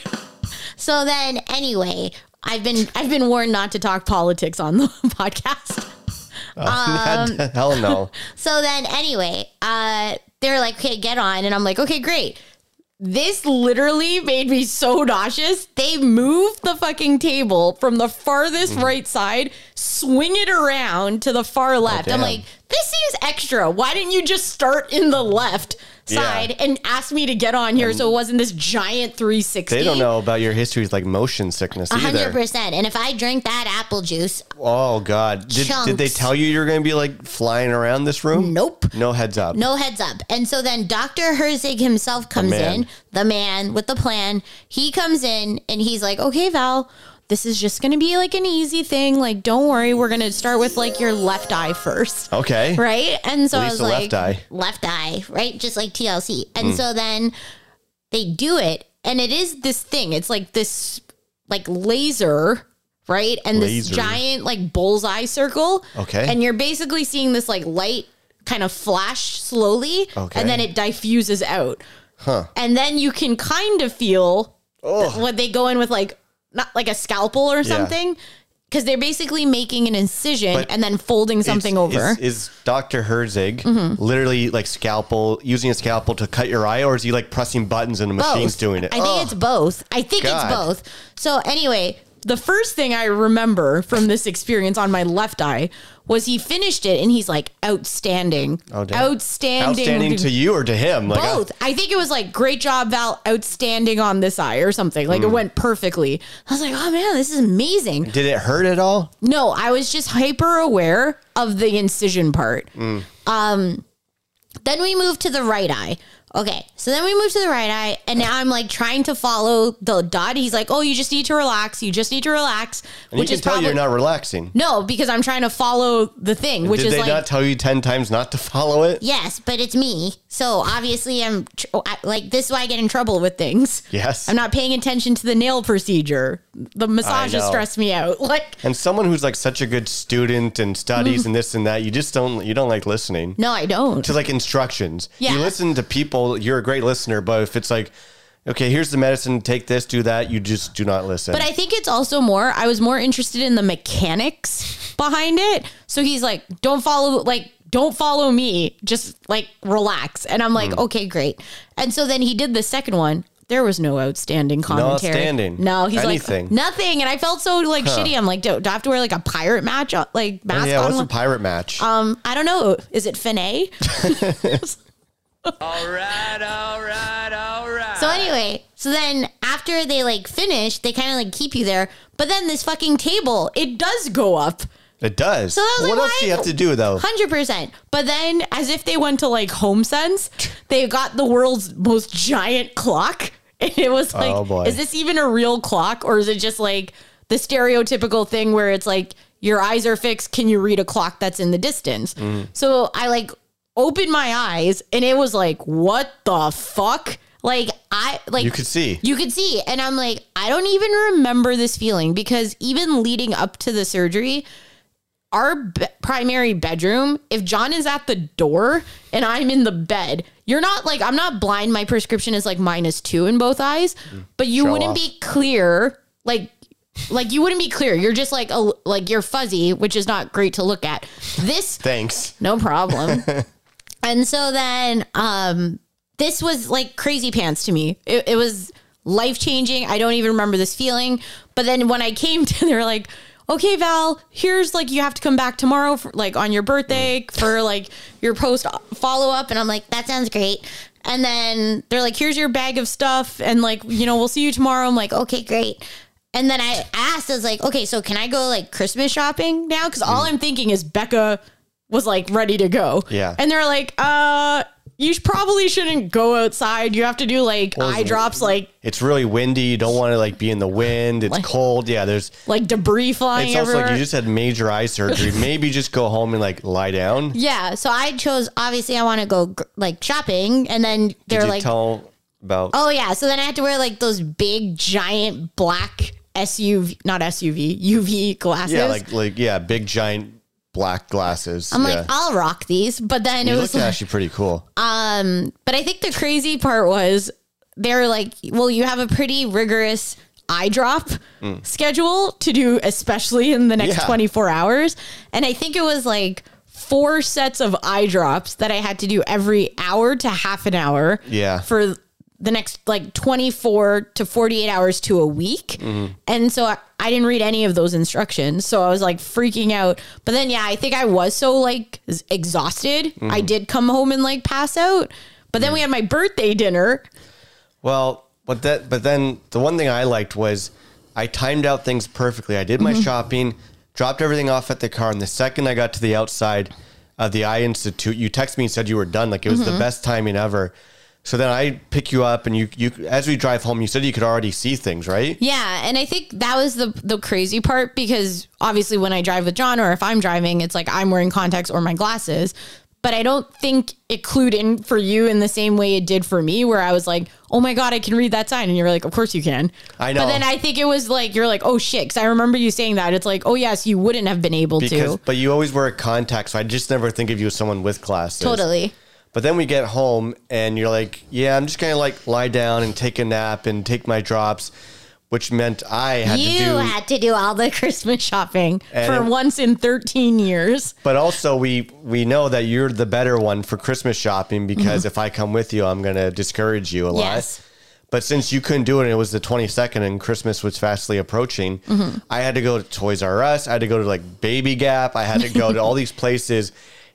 So then, anyway, I've been I've been warned not to talk politics on the *laughs* podcast. *laughs* *laughs* Um, Hell no. So then, anyway, uh, they're like, "Okay, get on," and I'm like, "Okay, great." This literally made me so nauseous. They moved the fucking table from the farthest Mm. right side, swing it around to the far left. I'm Oh, like, this seems extra. Why didn't you just start in the left side Yeah. and asked me to get on here so it wasn't this giant 360? They don't know about your history with like motion sickness A hundred either. percent. And if I drink that apple juice, Oh God! Did, did they tell you you're going to be like flying around this room? nope. No heads up. No heads up. And so then Dr. Herzig himself comes man. in, the man with the plan. He comes in and he's like, okay, Val, this is just going to be like an easy thing. Like, don't worry. We're going to start with like your left eye first. Okay. Right. And so I was like, left eye. left eye, right? Just like TLC. And Hmm. so then they do it. And it is this thing. It's like this, like laser, right? And this giant, like bullseye circle. Okay. And you're basically seeing this like light kind of flash slowly. Okay. And then it diffuses out. Huh. And then you can kind of feel what they go in with like, not like a scalpel or something. Because they're basically making an incision But and then folding something over. Mm-hmm. Is, is Dr. Herzig literally like scalpel, using a scalpel to cut your eye, or is he like pressing buttons and the machine's both. doing it? I think it's both. I think God. it's both. So anyway, the first thing I remember from this experience on my left eye was he finished it and he's like outstanding. Oh, outstanding. outstanding to you or to him? Like, both. I think it was like great job, Val. Outstanding on this eye or something. Like it went perfectly. I was like, oh man, this is amazing. did it hurt at all? No, I was just hyper aware of the incision part. Um, then we moved to the right eye. Okay, so then we move to the right eye, and now I'm like trying to follow the dot. He's like, "Oh, you just need to relax. You just need to relax," And which you can is tell probably you're not relaxing. no, because I'm trying to follow the thing, which Did is they like not tell you 10 times not to follow it? yes, but it's me. So obviously, I'm tr- I- like this is why I get in trouble with things. Yes. I'm not paying attention to the nail procedure. The massages stress me out. *laughs* Like And someone who's like such a good student and studies Mm-hmm. and this and that, you just don't you don't like listening no, I don't. to like instructions. Yeah. You listen to people, you're a great listener, but if it's like, okay, here's the medicine, take this, do that, you just do not listen. But I think it's also more, I was more interested in the mechanics behind it. So he's like, don't follow, like, don't follow me. Just like relax. And I'm like, Hmm. okay, great. And so then he did the second one. There was no outstanding commentary. outstanding. No, he's Anything. like nothing. And I felt so like shitty. I'm like, do, do I have to wear like a pirate match, uh, like Oh, mask yeah, on? what's a pirate match? um, I don't know. Is it Finet? *laughs* All right, all right, all right. So anyway, so then after they like finish, they kind of like keep you there. But then this fucking table, it does go up. It does. So what like, else why- do you have to do though? Hundred percent. But then, as if they went to like Home Sense, they got the world's most giant clock, *laughs* and it was like, Oh, is this even a real clock, or is it just like the stereotypical thing where it's like your eyes are fixed? Can you read a clock that's in the distance? Mm. So I like opened my eyes, and it was like, what the fuck? Like I like You could see. you could see, and I'm like, I don't even remember this feeling because even leading up to the surgery, our be- primary bedroom, if John is at the door and I'm in the bed, you're not like, I'm not blind. My prescription is like minus two in both eyes, but you Show wouldn't off. be clear. Like, like you wouldn't be clear. You're just like, a, like you're fuzzy, which is not great to look at. This *laughs* Thanks. no problem. *laughs* And so then um this was like crazy pants to me. It, it was life changing. I don't even remember this feeling. But then when I came *laughs* to, they were like, okay, Val, here's like, you have to come back tomorrow for like on your birthday for like your post follow up. And I'm like, that sounds great. And then they're like, here's your bag of stuff. And like, you know, we'll see you tomorrow. I'm like, okay, great. And then I asked, I was like, okay, so can I go like Christmas shopping now? Cause all I'm thinking is Becca was like ready to go. Yeah. And they're like, uh, you probably shouldn't go outside. You have to do like eye drops, like It's really windy. You don't want to like be in the wind. It's Like- cold. Yeah, there's. like debris flying It's also everywhere. like you just had major eye surgery. *laughs* Maybe just go home and like lie down. yeah. So I chose. Obviously, I want to go gr- like shopping, and then Did they're you like, tell about? oh yeah. So then I had to wear like those big giant black SUV, not SUV, UV glasses. yeah, like like yeah, big giant black glasses. I'm yeah. like, I'll rock these, but then you it was like, actually pretty cool. Um, but I think the crazy part was they're like, well, you have a pretty rigorous eye drop schedule to do, especially in the next Mm. Yeah. 24 hours. And I think it was like four sets of eye drops that I had to do every hour to half an hour. Yeah. For the next like 24 to 48 hours to a week. Mm-hmm. And so I, I didn't read any of those instructions. So I was like freaking out. But then, yeah, I think I was so like exhausted. Mm-hmm. I did come home and like pass out. But then we had my birthday dinner. Well, but that but then the one thing I liked was I timed out things perfectly. I did Mm-hmm. my shopping, dropped everything off at the car, and the second I got to the outside of the Eye Institute, you texted me and said you were done. Like it was Mm-hmm. the best timing ever. So then I pick you up, and you you as we drive home, you said you could already see things, right? Yeah, and I think that was the the crazy part because obviously when I drive with John or if I'm driving, it's like I'm wearing contacts or my glasses. But I don't think it clued in for you in the same way it did for me, where I was like, "Oh my god, I can read that sign," and you're like, "Of course you can." I know. But then I think it was like you're like, "Oh shit," because I remember you saying that. It's like, "Oh yes, you wouldn't have been able Because to." but you always wear a contact, so I just never think of you as someone with glasses. Totally. But then we get home and you're like, yeah, I'm just gonna like lie down and take a nap and take my drops, which meant I had You to do. had to do all the *laughs* Christmas shopping And for once in 13 years. but also we we know that you're the better one for Christmas shopping because if I come with you, I'm gonna discourage you a lot. Mm-hmm. Yes. But since you couldn't do it, and it was the 22nd, and Christmas was fastly approaching. Mm-hmm. I had to go to Toys R Us. I had to go to like Baby Gap. I had to go to all these places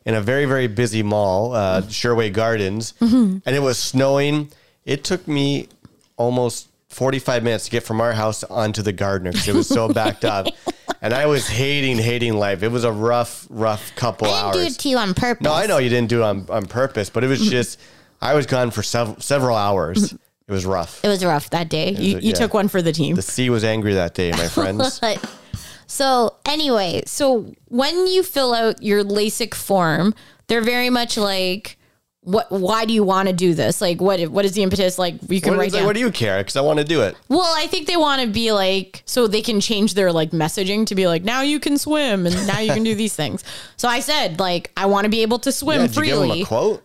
in a very very busy mall, uh, Sherway Gardens, Mm-hmm. and it was snowing. It took me almost 45 minutes to get from our house onto the Gardiner because it was so backed up, *laughs* and I was hating hating life. It was a rough rough couple I didn't hours. do it to you on purpose. No, I know you didn't do it on, on purpose, but it was just I was gone for sev- several hours. It was rough. It was rough that day. You, you yeah. took one for the team. The sea was angry that day, my friends. *laughs* So anyway, so when you fill out your LASIK form, they're very much like, what? Why do you want to do this? Like, what? What is the impetus? Like, you can What, write down. what do you care? Because I want to do it. well, I think they want to be like, so they can change their like messaging to be like, now you can swim and now you can do these things. So I said, like, I want to be able to swim Yeah, did you give freely. them a quote?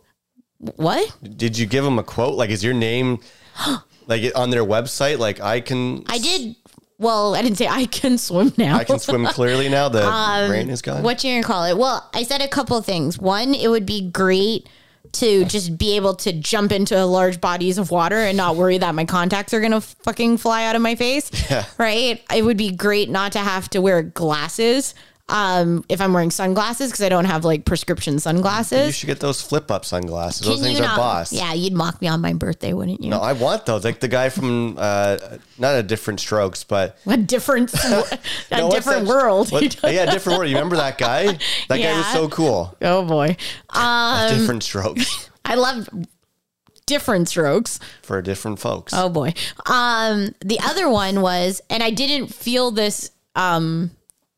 what? Did you give them a quote? Like, is your name *gasps* like on their website? Like, I can. I did. Well, I didn't say I can swim now. I can swim *laughs* clearly now. The rain is gone. Um, what you gonna call it? Well, I said a couple things. One, it would be great to just be able to jump into large bodies of water and not worry that my contacts are gonna fucking fly out of my face. *laughs* Yeah. Right? It would be great not to have to wear glasses. Um, if I'm wearing sunglasses because I don't have like prescription sunglasses. You should get those flip up sunglasses. Those things you are boss. Yeah, you'd mock me on my birthday, wouldn't you? No, I want those. Like the guy from uh, not a different strokes, but *laughs* a different, *laughs* a No, different that- world. what- *laughs* yeah, different world. You remember that guy? That guy was so cool. oh boy, um, different strokes I love different strokes. for different folks. Oh boy. Um, the other one was, and I didn't feel this um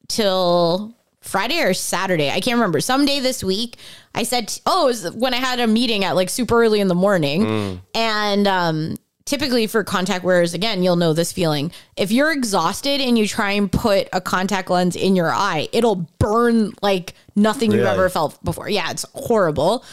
till Friday or Saturday. I can't remember. Someday this week, I said, oh, it was when I had a meeting at like super early in the morning, and um. Typically, for contact wearers, again, you'll know this feeling. If you're exhausted and you try and put a contact lens in your eye, it'll burn like nothing you've ever felt before. Yeah, it's horrible.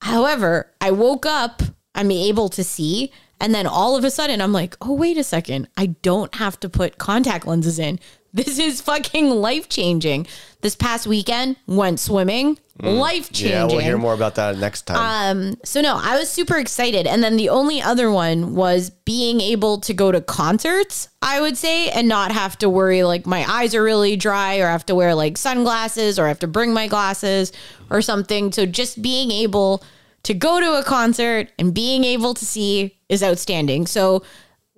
However, I woke up, I'm able to see, and then all of a sudden I'm like, oh, wait a second. I don't have to put contact lenses in. This is fucking life changing. This past weekend went swimming, life changing. Yeah, we'll hear more about that next time. Um, So no, I was super excited. And then the only other one was being able to go to concerts, I would say, and not have to worry like my eyes are really dry or I have to wear like sunglasses or I have to bring my glasses or something. So just being able to go to a concert and being able to see is outstanding. So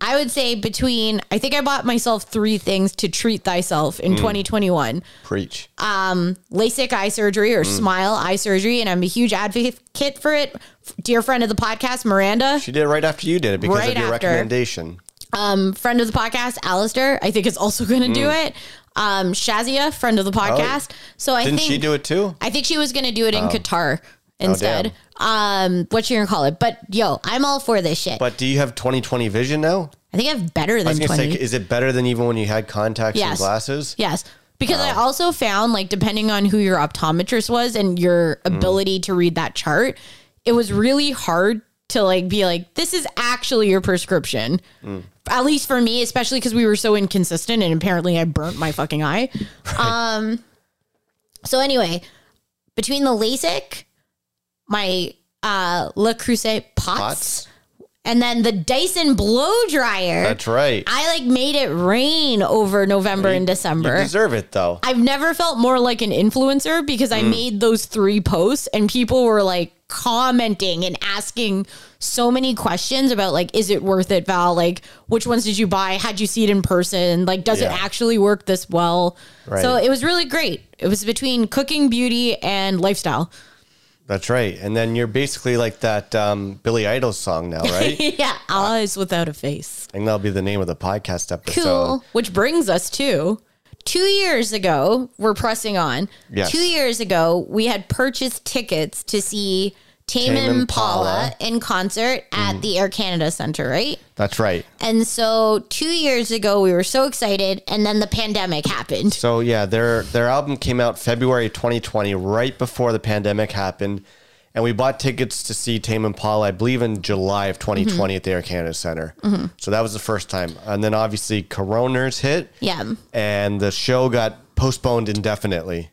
I would say between I think I bought myself three things to treat thyself in 2021. Preach. Um, LASIK eye surgery or smile eye surgery, and I'm a huge advocate for it. Dear friend of the podcast, Miranda, she did it right after you did it because Right of your after. recommendation. um, friend of the podcast, Alistair, I think is also going to do it. Um, Shazia, friend of the podcast. so I Oh. Didn't think she do it too? I think she was going to do it in Qatar instead. um, what you gonna call it? But yo, I'm all for this shit. But do you have 2020 vision now? I think I have better I than was gonna 20. say, is it better than even when you had contacts and glasses? Yes. Because I also found, like, depending on who your optometrist was and your Mm. ability to read that chart, it was really hard to, like, be like, this is actually your prescription. Mm. At least for me, especially because we were so inconsistent and apparently I burnt my fucking eye. *laughs* Um, so, anyway, between the LASIK, my uh, Le Creuset pots, Pots? and then the Dyson blow dryer. That's right. I like made it rain over November and December. You deserve it though. I've never felt more like an influencer because Mm. I made those three posts and people were like commenting and asking so many questions about like, is it worth it, Val? Like, which ones did you buy? How'd you see it in person? Like, does it actually work this well? Right. So it was really great. It was between cooking, beauty, and lifestyle. That's right. And then you're basically like that um, Billy Idol song now, *laughs* right? Yeah, eyes without a face. think that'll be the name of the podcast episode. Cool. Which brings us to two years ago, we're pressing on. Yes. Two years ago, we had purchased tickets to see Tame, Tame Impala in concert at mm. the Air Canada Center, right? That's right. And so two years ago, we were so excited, and then the pandemic happened. So yeah, their their album came out February 2020, right before the pandemic happened, and we bought tickets to see Tame Impala, I believe, in July of 2020 mm-hmm. at the Air Canada Center. Mm-hmm. So that was the first time, and then obviously Corona's hit, Yeah. and the show got postponed indefinitely.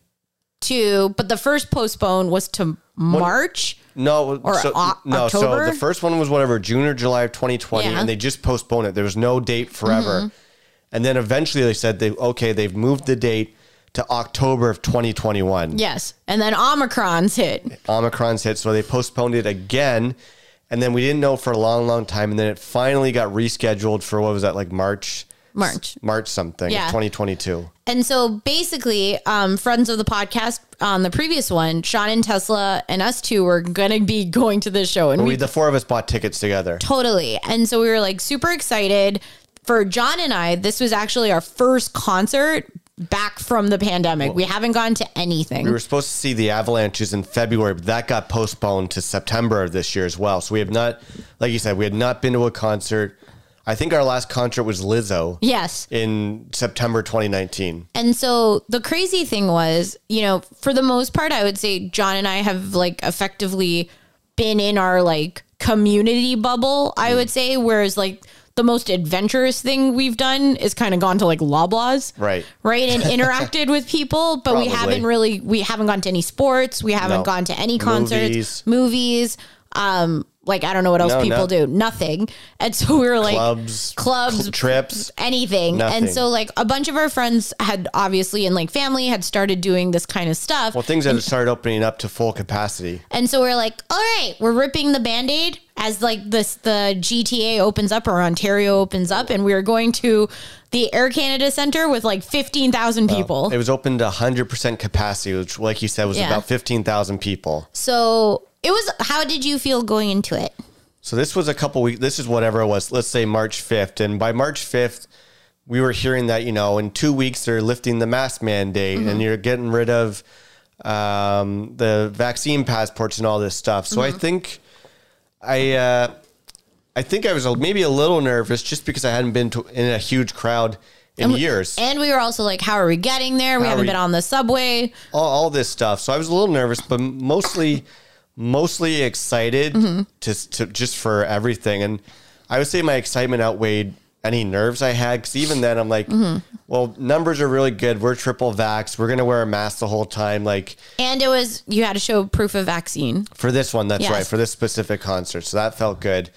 Two, but the first postpone was to March. No, Or so, O- no. October? So the first one was whatever June or July of 2020, Yeah. Mm-hmm. and they just postponed it. There was no date forever, and then eventually they said they okay, they've moved the date to October of 2021. Yes. And then Omicron's hit. Omicron's hit, so they postponed it again, and then we didn't know for a long, long time, and then it finally got rescheduled for what was that like March, March. March something, Yeah. 2022. And so basically, um, friends of the podcast on the previous one, Sean and Tesla and us two were gonna be *laughs* going to this show, and We, we the four of us bought tickets together. totally. And so we were like super excited. For John and I, this was actually our first concert back from the pandemic. we haven't gone to anything. We were supposed to see the Avalanches in February, but that got postponed to September of this year as well. So we have not, like you said, we had not been to a concert. I think our last concert was Lizzo yes. in September 2019. And so the crazy thing was, you know, for the most part, I would say John and I have like effectively been in our like community bubble, I would say, whereas like the most adventurous thing we've done is kind of gone to like Loblaws. Right. Right. And *laughs* interacted with people, but we haven't really, we haven't gone to any sports. We haven't No. gone to any concerts, Movies. movies. Um, like I don't know what else No, people no. do. Nothing. And so we were like Clubs, clubs, cl- trips. anything. Nothing. And so like a bunch of our friends had obviously and like family had started doing this kind of stuff. Well, things had started opening up to full capacity. and so we're like, all right, we're ripping the band-aid as like this the GTA opens up or Ontario opens up and we are going to the Air Canada Center with like 15,000 people. It was open to 100% capacity, which, like you said, was Yeah. about 15,000 people. so it was how did you feel going into it? So this was a couple weeks. This is whatever it was. Let's say March fifth, and by March fifth, we were hearing that you know in two weeks they're lifting the mask mandate, and you're getting rid of um, the vaccine passports and all this stuff. So I think I uh, I think I was maybe a little nervous just because I hadn't been to, in a huge crowd in years. And we were also like, how are we getting there? We How haven't are been on the subway. all, all this stuff. So I was a little nervous, but mostly, mostly excited Mm-hmm. to, to just for everything. And I would say my excitement outweighed any nerves I had. Because even then, I'm like, Mm-hmm. well, numbers are really good. We're triple vax. We're gonna wear a mask the whole time. Like And it was you had to show proof of vaccine. for this one, that's Yes. right. For this specific concert, so that felt good.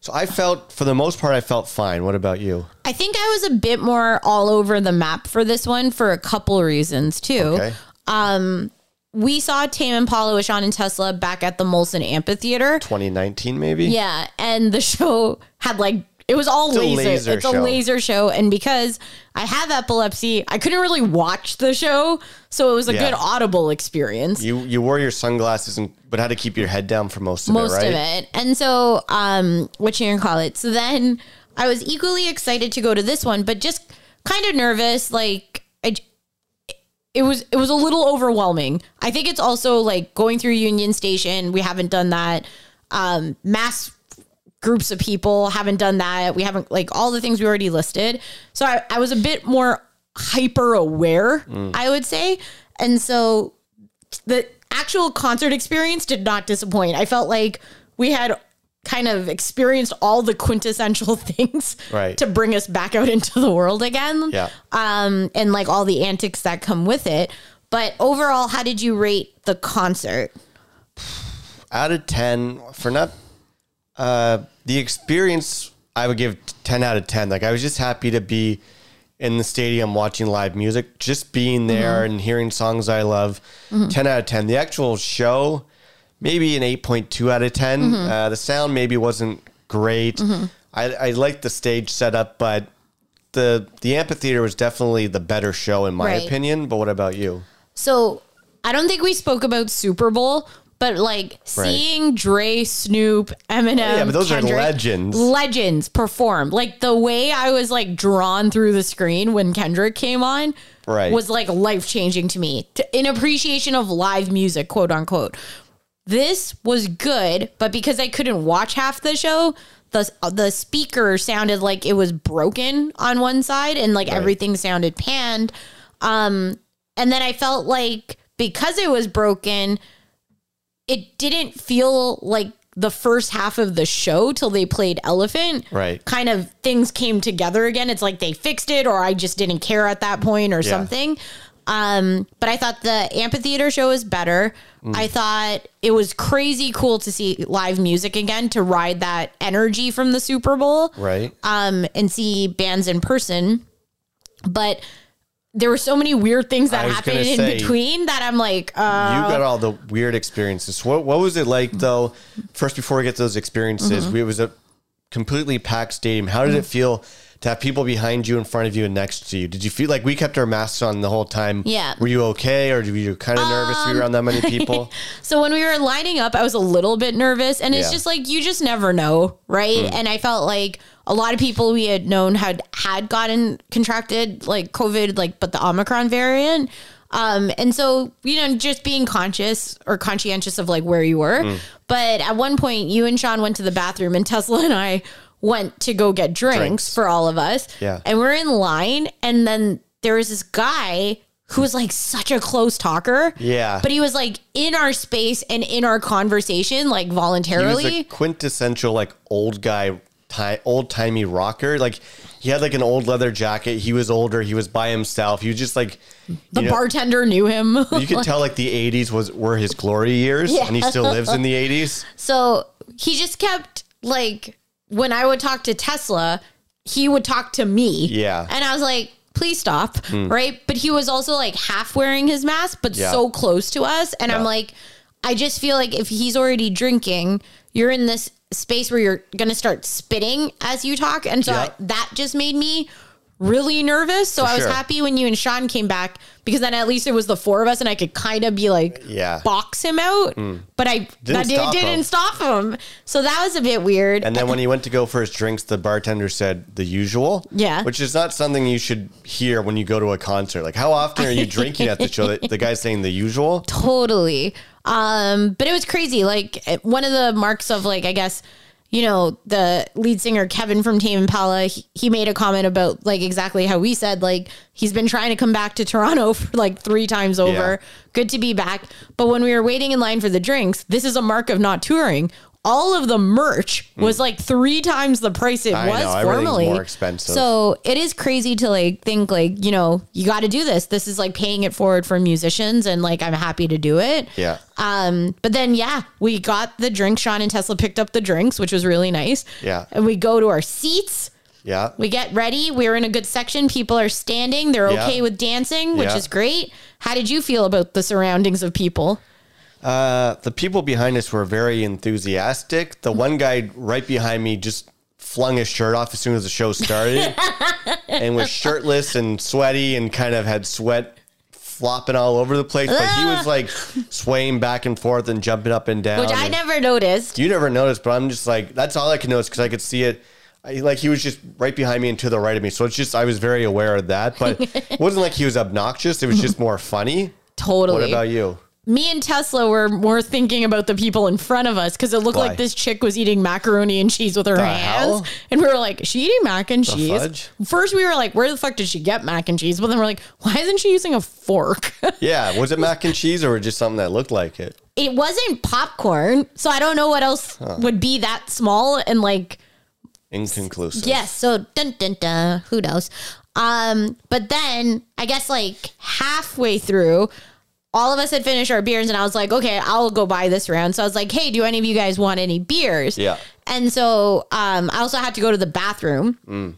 So I felt, for the most part, I felt fine. What about you? I think I was a bit more all over the map for this one for a couple reasons too. Okay. We saw Tame Impala with Sean and Tesla back at the Molson Amphitheater. 2019, maybe. Yeah, and the show had like it was all It's a laser. laser it's a show. laser show, and because I have epilepsy, I couldn't really watch the show, so it was a Yeah. good audible experience. You you wore your sunglasses and but had to keep your head down for most of most it, right? of it. And so, um, what you gonna call it? So then I was equally excited to go to this one, but just kind of nervous. Like it was, it was a little overwhelming. I think it's also like going through Union Station. We haven't done that. Um, mass groups of people haven't done that. We haven't like all the things we already listed. So I, I was a bit more hyper aware, I would say. And so the actual concert experience did not disappoint. I felt like we had kind of experienced all the quintessential *laughs* things Right. to bring us back out into the world again. Yeah. Um, and like all the antics that come with it. But overall, how did you rate the concert? out of 10 for not uh the experience i would give 10 out of 10 like i was just happy to be in the stadium watching live music just being there and hearing songs i love 10 out of 10 the actual show maybe an 8.2 out of 10 uh, the sound maybe wasn't great i i liked the stage setup but the the amphitheater was definitely the better show in my Right. opinion but what about you So I don't think we spoke about Super Bowl, but like seeing Dre, Snoop, Eminem, Yeah, but those are legends. legends perform. Like the way I was like drawn through the screen when Kendrick came on, Right. was like life changing to me. To, in appreciation of live music, quote unquote. This was good, but because I couldn't watch half the show, the the speaker sounded like it was broken on one side, and like everything sounded panned. Um, and then I felt like because it was broken, it didn't feel like the first half of the show till they played Elephant. Right. Kind of things came together again. It's like they fixed it or I just didn't care at that point or Yeah. something. Um, but I thought the amphitheater show was better. Mm. I thought it was crazy cool to see live music again to ride that energy from the Super Bowl right um, and see bands in person. But there were so many weird things that happened in say- between that I'm like, uh, you got all the weird experiences. What what was it like though? First, before we get to those experiences, Mm-hmm. we, it was a completely packed stadium. How did it feel to have people behind you, in front of you, and next to you? Did you feel like we kept our masks on the whole time? Yeah. Um, Were you okay, or were you kind of nervous to be around that many people? *laughs* So when we were lining up, I was a little bit nervous, and it's Yeah. just like you just never know, right? And I felt like a lot of people we had known had had gotten contracted like COVID, like but the Omicron variant. Um, and so you know, just being conscious or conscientious of like where you were. But at one point, you and Sean went to the bathroom, and Tesla and I went to go get drinks, Drinks. for all of us. Yeah. and we're in line, and then there was this guy who was like such a close talker. Yeah. But he was like in our space and in our conversation, like He was voluntarily. a quintessential like old guy, ti- old timey rocker. Like he had like an old leather jacket. He was older. He was by himself. He was just like the know, bartender knew him. You could tell like the '80s was were his glory years, Yeah. and he still lives in the *laughs* '80s. so he just kept like when I would talk to Tesla, he would talk to me. Yeah. And I was like, please stop. Hmm. Right. But he was also like half wearing his mask, but Yeah. so close to us. And I'm like, I just feel like if he's already drinking, you're in this space where you're going to start spitting as you talk. And so Yeah. I- that just made me really nervous. So For I was sure. happy when you and Sean came back because then at least it was the four of us and I could kind of be like, Yeah. Box him out. But I that did, stop didn't him. stop him. So that was a bit weird. And then when he *laughs* went to go for his drinks, the bartender said the usual. Yeah. Which is not something you should hear when you go to a concert. Like, how often are you *laughs* drinking at the show? The, the guy's saying the usual. totally. Um, but it was crazy. Like one of the marks of like, I guess, you know, the lead singer Kevin from Tame Impala, he, he made a comment about like exactly how we said, like he's been trying to come back to Toronto *laughs* for like three times over. Yeah. Good to be back. But when we were waiting in line for the drinks, this is a mark of not touring. All of the merch was like three times the price it Hmm. I was know, everything's formerly. more expensive. So it is crazy to like think like, you know, you got to do this. This is like paying it forward for musicians and like I'm happy to do it. Yeah. Um, but then yeah, we got the drinks. Sean and Tesla picked up the drinks, which was really nice. Yeah. And we go to our seats. Yeah. We get ready. We're in a good section. People are standing. They're Yeah. okay with dancing, which Yeah. is great. How did you feel about the surroundings of people? Uh, the people behind us were very enthusiastic. The one guy right behind me just flung his shirt off as soon as the show started *laughs* and was shirtless and sweaty and kind of had sweat flopping all over the place. But he was like *laughs* swaying back and forth and jumping up and down. Which I and- never noticed. You never noticed, but I'm just like, that's all I could notice because I could see it. I, like he was just right behind me and to the right of me. So it's just, I was very aware of that. But it *laughs* wasn't like he was obnoxious. It was just more funny. Totally. What about you? Me and Tesla were more thinking about the people in front of us because it looked Why? like this chick was eating macaroni and cheese with her The hands. hell? And we were like, she eating mac and cheese? fudge? First, we were like, where the fuck did she get mac and cheese? But then we're like, why isn't she using a fork? *laughs* Yeah. Was it mac and cheese or just something that looked like it? it wasn't popcorn. So I don't know what else would be that small and like Inconclusive. Yes. So dun dun dun. Who knows? Um, but then I guess like halfway through, all of us had finished our beers, and I was like, okay, I'll go buy this round. So I was like, hey, do any of you guys want any beers? Yeah. And so um, I also had to go to the bathroom. Mm.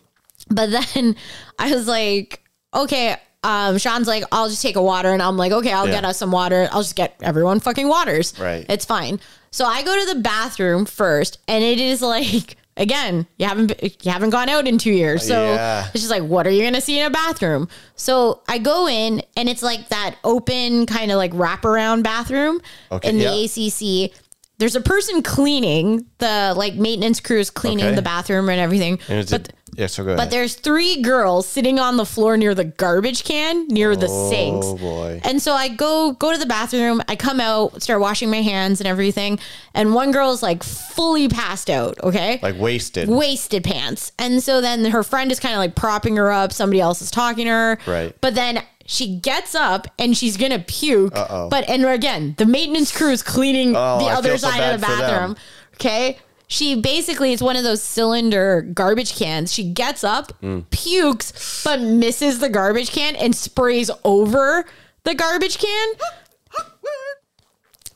But *laughs* then I was like, okay. Um, Sean's like, I'll just take a water, and I'm like, okay, I'll Yeah. get us some water. I'll just get everyone fucking waters. Right. It's fine. So I go to the bathroom first, and it is like again, you haven't you haven't gone out in two years, so Yeah. it's just like, what are you gonna see in a bathroom? So I go in, and it's like that open kind of like wraparound bathroom Okay, in the yeah. ACC. There's a person cleaning the like maintenance crews cleaning Okay. the bathroom and everything. And but yeah, so go but there's three girls sitting on the floor near the garbage can near the oh, sinks. Oh boy. And so I go go to the bathroom, I come out, start washing my hands and everything, and one girl's like fully passed out, okay? Like wasted. wasted pants. And so then her friend is kind of like propping her up, somebody else is talking to her. Right. But then she gets up and she's gonna puke. Uh-oh. But and again, the maintenance crew is cleaning Oh, the I other so side of the bad for them. bathroom. Okay. She basically it's one of those cylinder garbage cans. She gets up, Mm. pukes, but misses the garbage can and sprays over the garbage can.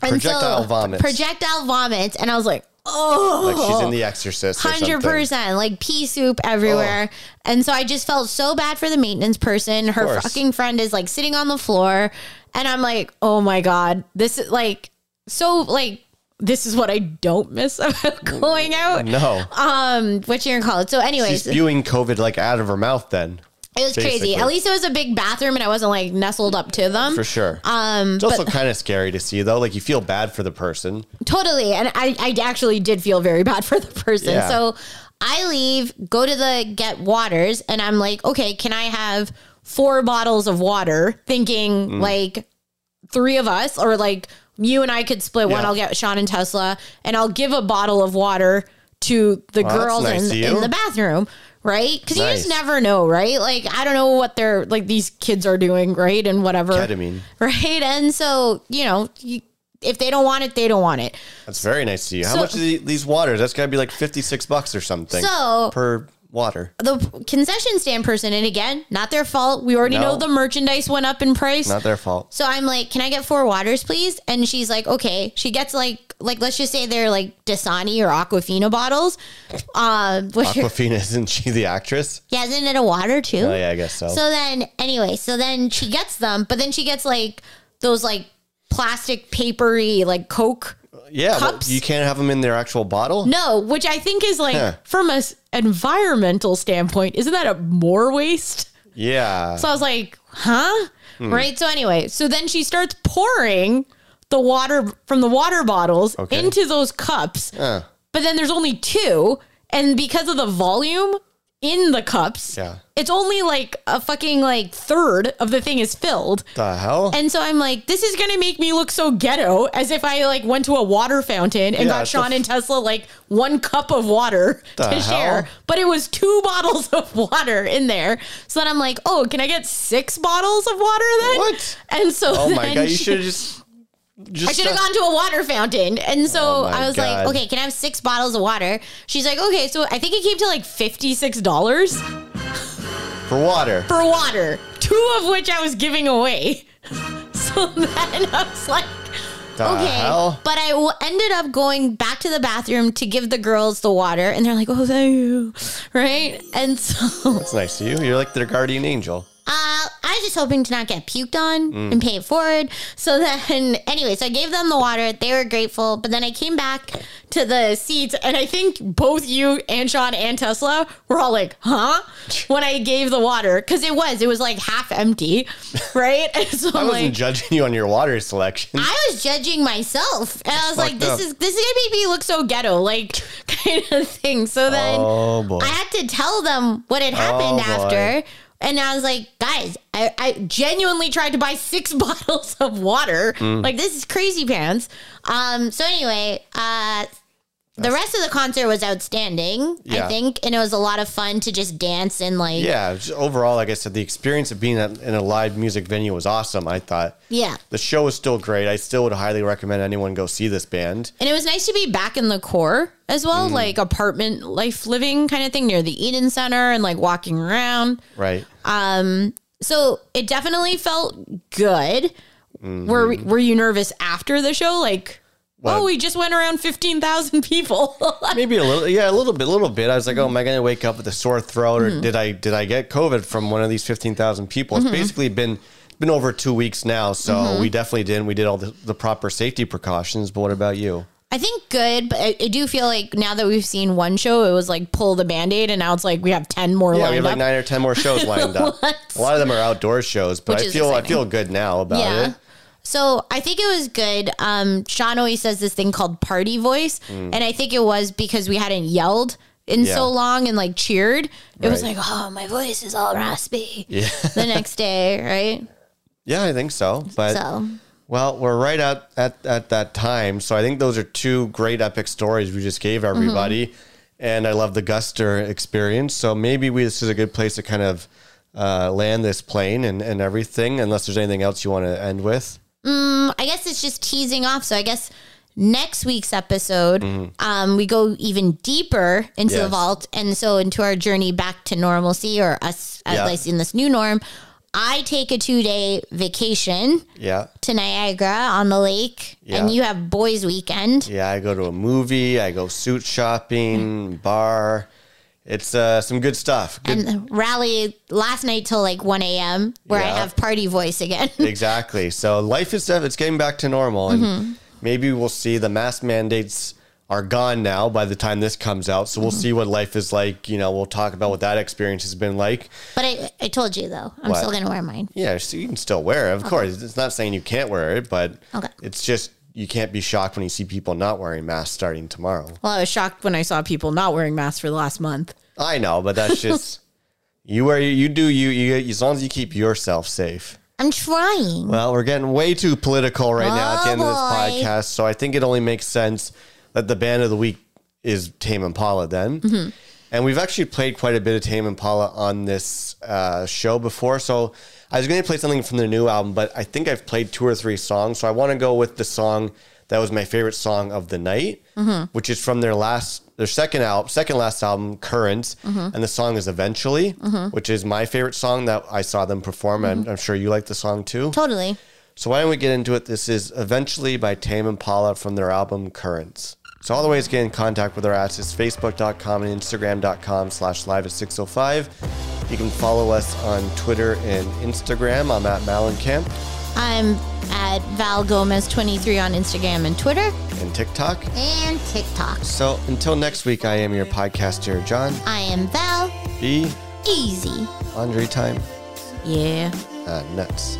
And Projectile vomits. Projectile vomits. And I was like, oh like she's in The Exorcist. hundred percent, like pea soup everywhere, and so I just felt so bad for the maintenance person. Her fucking friend is like sitting on the floor, and I'm like, oh my god, this is like so like this is what I don't miss *laughs* about going out. No. Um, what you gonna call it? So, anyways, it spewing COVID like out of her mouth then. It was crazy. At least it was a big bathroom, and I wasn't like nestled up to them. For sure. Um, It's also kind of scary to see though. Like you feel bad for the person. Totally. And I, I actually did feel very *laughs* bad for the person. Yeah. So I leave, go to the get waters, and I'm like, okay, can I have four bottles of water? Thinking Mm. like three of us, or like you and I could split one. Yeah. I'll get Sean and Tesla, and I'll give a bottle of water to the that's girls nice in, in the bathroom. Right? Because you just never know, right? Like, I don't know what they're like, these kids are doing, right? And whatever. Ketamine. *laughs* Right. And so, you know, you, if they don't want it, they don't want it. That's very nice to see. How much are these waters? That's got to be like 56 bucks or something. So- per water. the concession stand person, and again, not their fault. We already No. know the merchandise went up in price. Not their fault. so I'm like, can I get four waters, please? And she's like, okay. She gets like, like let's just say they're like Dasani or Aquafina bottles. Uh, Aquafina *laughs* isn't she the actress? yeah, isn't it a water too? Oh yeah, I guess so. So then, anyway, so then she gets them, but then she gets like those like plastic papery like Coke. Yeah, cups? you can't have them in their actual bottle. No, which I think is like Huh. from a s- environmental standpoint, isn't that a more waste? Yeah. So I was like, huh? Right. So anyway, so then she starts pouring the water from the water bottles Okay. into those cups. Uh, But then there's only two. And because of the volume in the cups, Yeah. it's only like a fucking like third of the thing is filled. the hell? And so I'm like, this is gonna make me look so ghetto as if I like went to a water fountain and Yeah, got Sean the and Tesla like one cup of water The to hell? share. But it was two *laughs* bottles of water in there. So then I'm like, oh, can I get six bottles of water then? What? And so oh my god, you should have just Just I should have gone to a water fountain. And so Oh I was God. like, okay, can I have six bottles of water? She's like, okay. So I think it came to like $56 for water. for water, two of which I was giving away. *laughs* So then I was like, The okay. hell? But I w- ended up going back to the bathroom to give the girls the water. And they're like, oh, thank you. Right. And so That's nice to you. You're like their guardian angel. Uh, I was just hoping to not get puked on and pay it forward. So then, *laughs* anyway, so I gave them the water. They were grateful. But then I came back to the seats, and I think both you and Sean and Tesla were all like, huh? *laughs* When I gave the water. Because it was, it was like half empty, *laughs* right? So I wasn't like, judging you on your water selection. I was judging myself, and I was like, "This up. is this is gonna make me look so ghetto, like kind of thing." So then, Oh. I had to tell them what had happened Oh, boy. And I was like, "Guys, I, I genuinely tried to buy six *laughs* bottles of water. Mm. Like this is crazy pants." Um. So anyway, uh. The rest of the concert was outstanding, Yeah. I think, and it was a lot of fun to just dance and like, yeah, overall, like I said, the experience of being at, in a live music venue was awesome. I thought yeah. the show was still great. I still would highly recommend anyone go see this band. And it was nice to be back in the core as well, like apartment life living kind of thing near the Eaton Center and like walking around. Right. Um. So it definitely felt good. Were were you nervous after the show? Like, Well- oh, we just went around fifteen thousand people. *laughs* Maybe a little, yeah, a little bit, a little bit. I was like, oh, am I going to wake up with a sore throat, or mm-hmm. did I did I get COVID from one of these fifteen thousand people? It's mm-hmm. basically been been over two weeks now, so mm-hmm. we definitely didn't. We did all the, the proper safety precautions. But what about you? I think good, but I, I do feel like now that we've seen one show, it was like pull the band aid, and now it's like we have ten more Yeah, lined we have like up. nine or ten more shows *laughs* lined up. A lot of them are outdoor shows, but Which I feel I feel good now about Yeah. it. So I think it was good. Um, Sean always says this thing called party voice, and I think it was because we hadn't yelled in Mm. Yeah. so long and like cheered. It was like, oh, my voice is all raspy. Yeah, *laughs* The next day, right? yeah, I think so. But So Well, we're right at, at, at that time. So I think those are two great epic stories we just gave Mm-hmm. everybody. And I love the Guster experience. So maybe we, this is a good place to kind of uh, land this plane and, and everything, unless there's anything else you want to end with. I guess it's just teasing off. So I guess next week's episode, Mm-hmm. um, we go even deeper into the vault, and so into our journey back to normalcy, or us at Yeah. least in this new norm. I take a two day vacation Yeah. to Niagara on the lake, and you have boys' weekend. Yeah. I go to a movie, I go suit shopping, bar. It's uh, some good stuff. Good, And rally last night till like 1 a.m., where I have party voice again. *laughs* exactly. So life is it's getting back to normal, and Mm-hmm. maybe we'll see the mask mandates are gone now by the time this comes out. So we'll Mm-hmm. see what life is like. You know, we'll talk about what that experience has been like. but I, I told you though, I'm What? still going to wear mine. Yeah, so you can still wear it, of course. It's not saying you can't wear it, but Okay. it's just you can't be shocked when you see people not wearing masks starting tomorrow. Well, I was shocked when I saw people not wearing masks for the last month. I know, but that's just *laughs* you wear you do you, you as long as you keep yourself safe. I'm trying. Well, we're getting way too political right now at the Oh, end of this podcast, so I think it only makes sense that the band of the week is Tame Impala then. Mm-hmm. And we've actually played quite a bit of Tame Impala on this uh, show before. So I was going to play something from their new album, but I think I've played two or three songs. So I want to go with the song that was my favorite song of the night, Mm-hmm. which is from their last, their second album, second last album, Currents, Mm-hmm. and the song is Eventually, which is my favorite song that I saw them perform. Mm-hmm. And I'm sure you like the song too. Totally. So why don't we get into it? This is Eventually by Tame Impala from their album Currents. So all the ways to get in contact with our ads is facebook.com and instagram.com slash live at 605. You can follow us on Twitter and Instagram. I'm at Malencamp I'm at Val Gomez 23 on Instagram and Twitter and TikTok. and TikTok. So until next week, I am your podcaster, John. I am Val. Be Easy. laundry time. Yeah. Uh, nuts.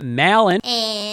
Mallon. And.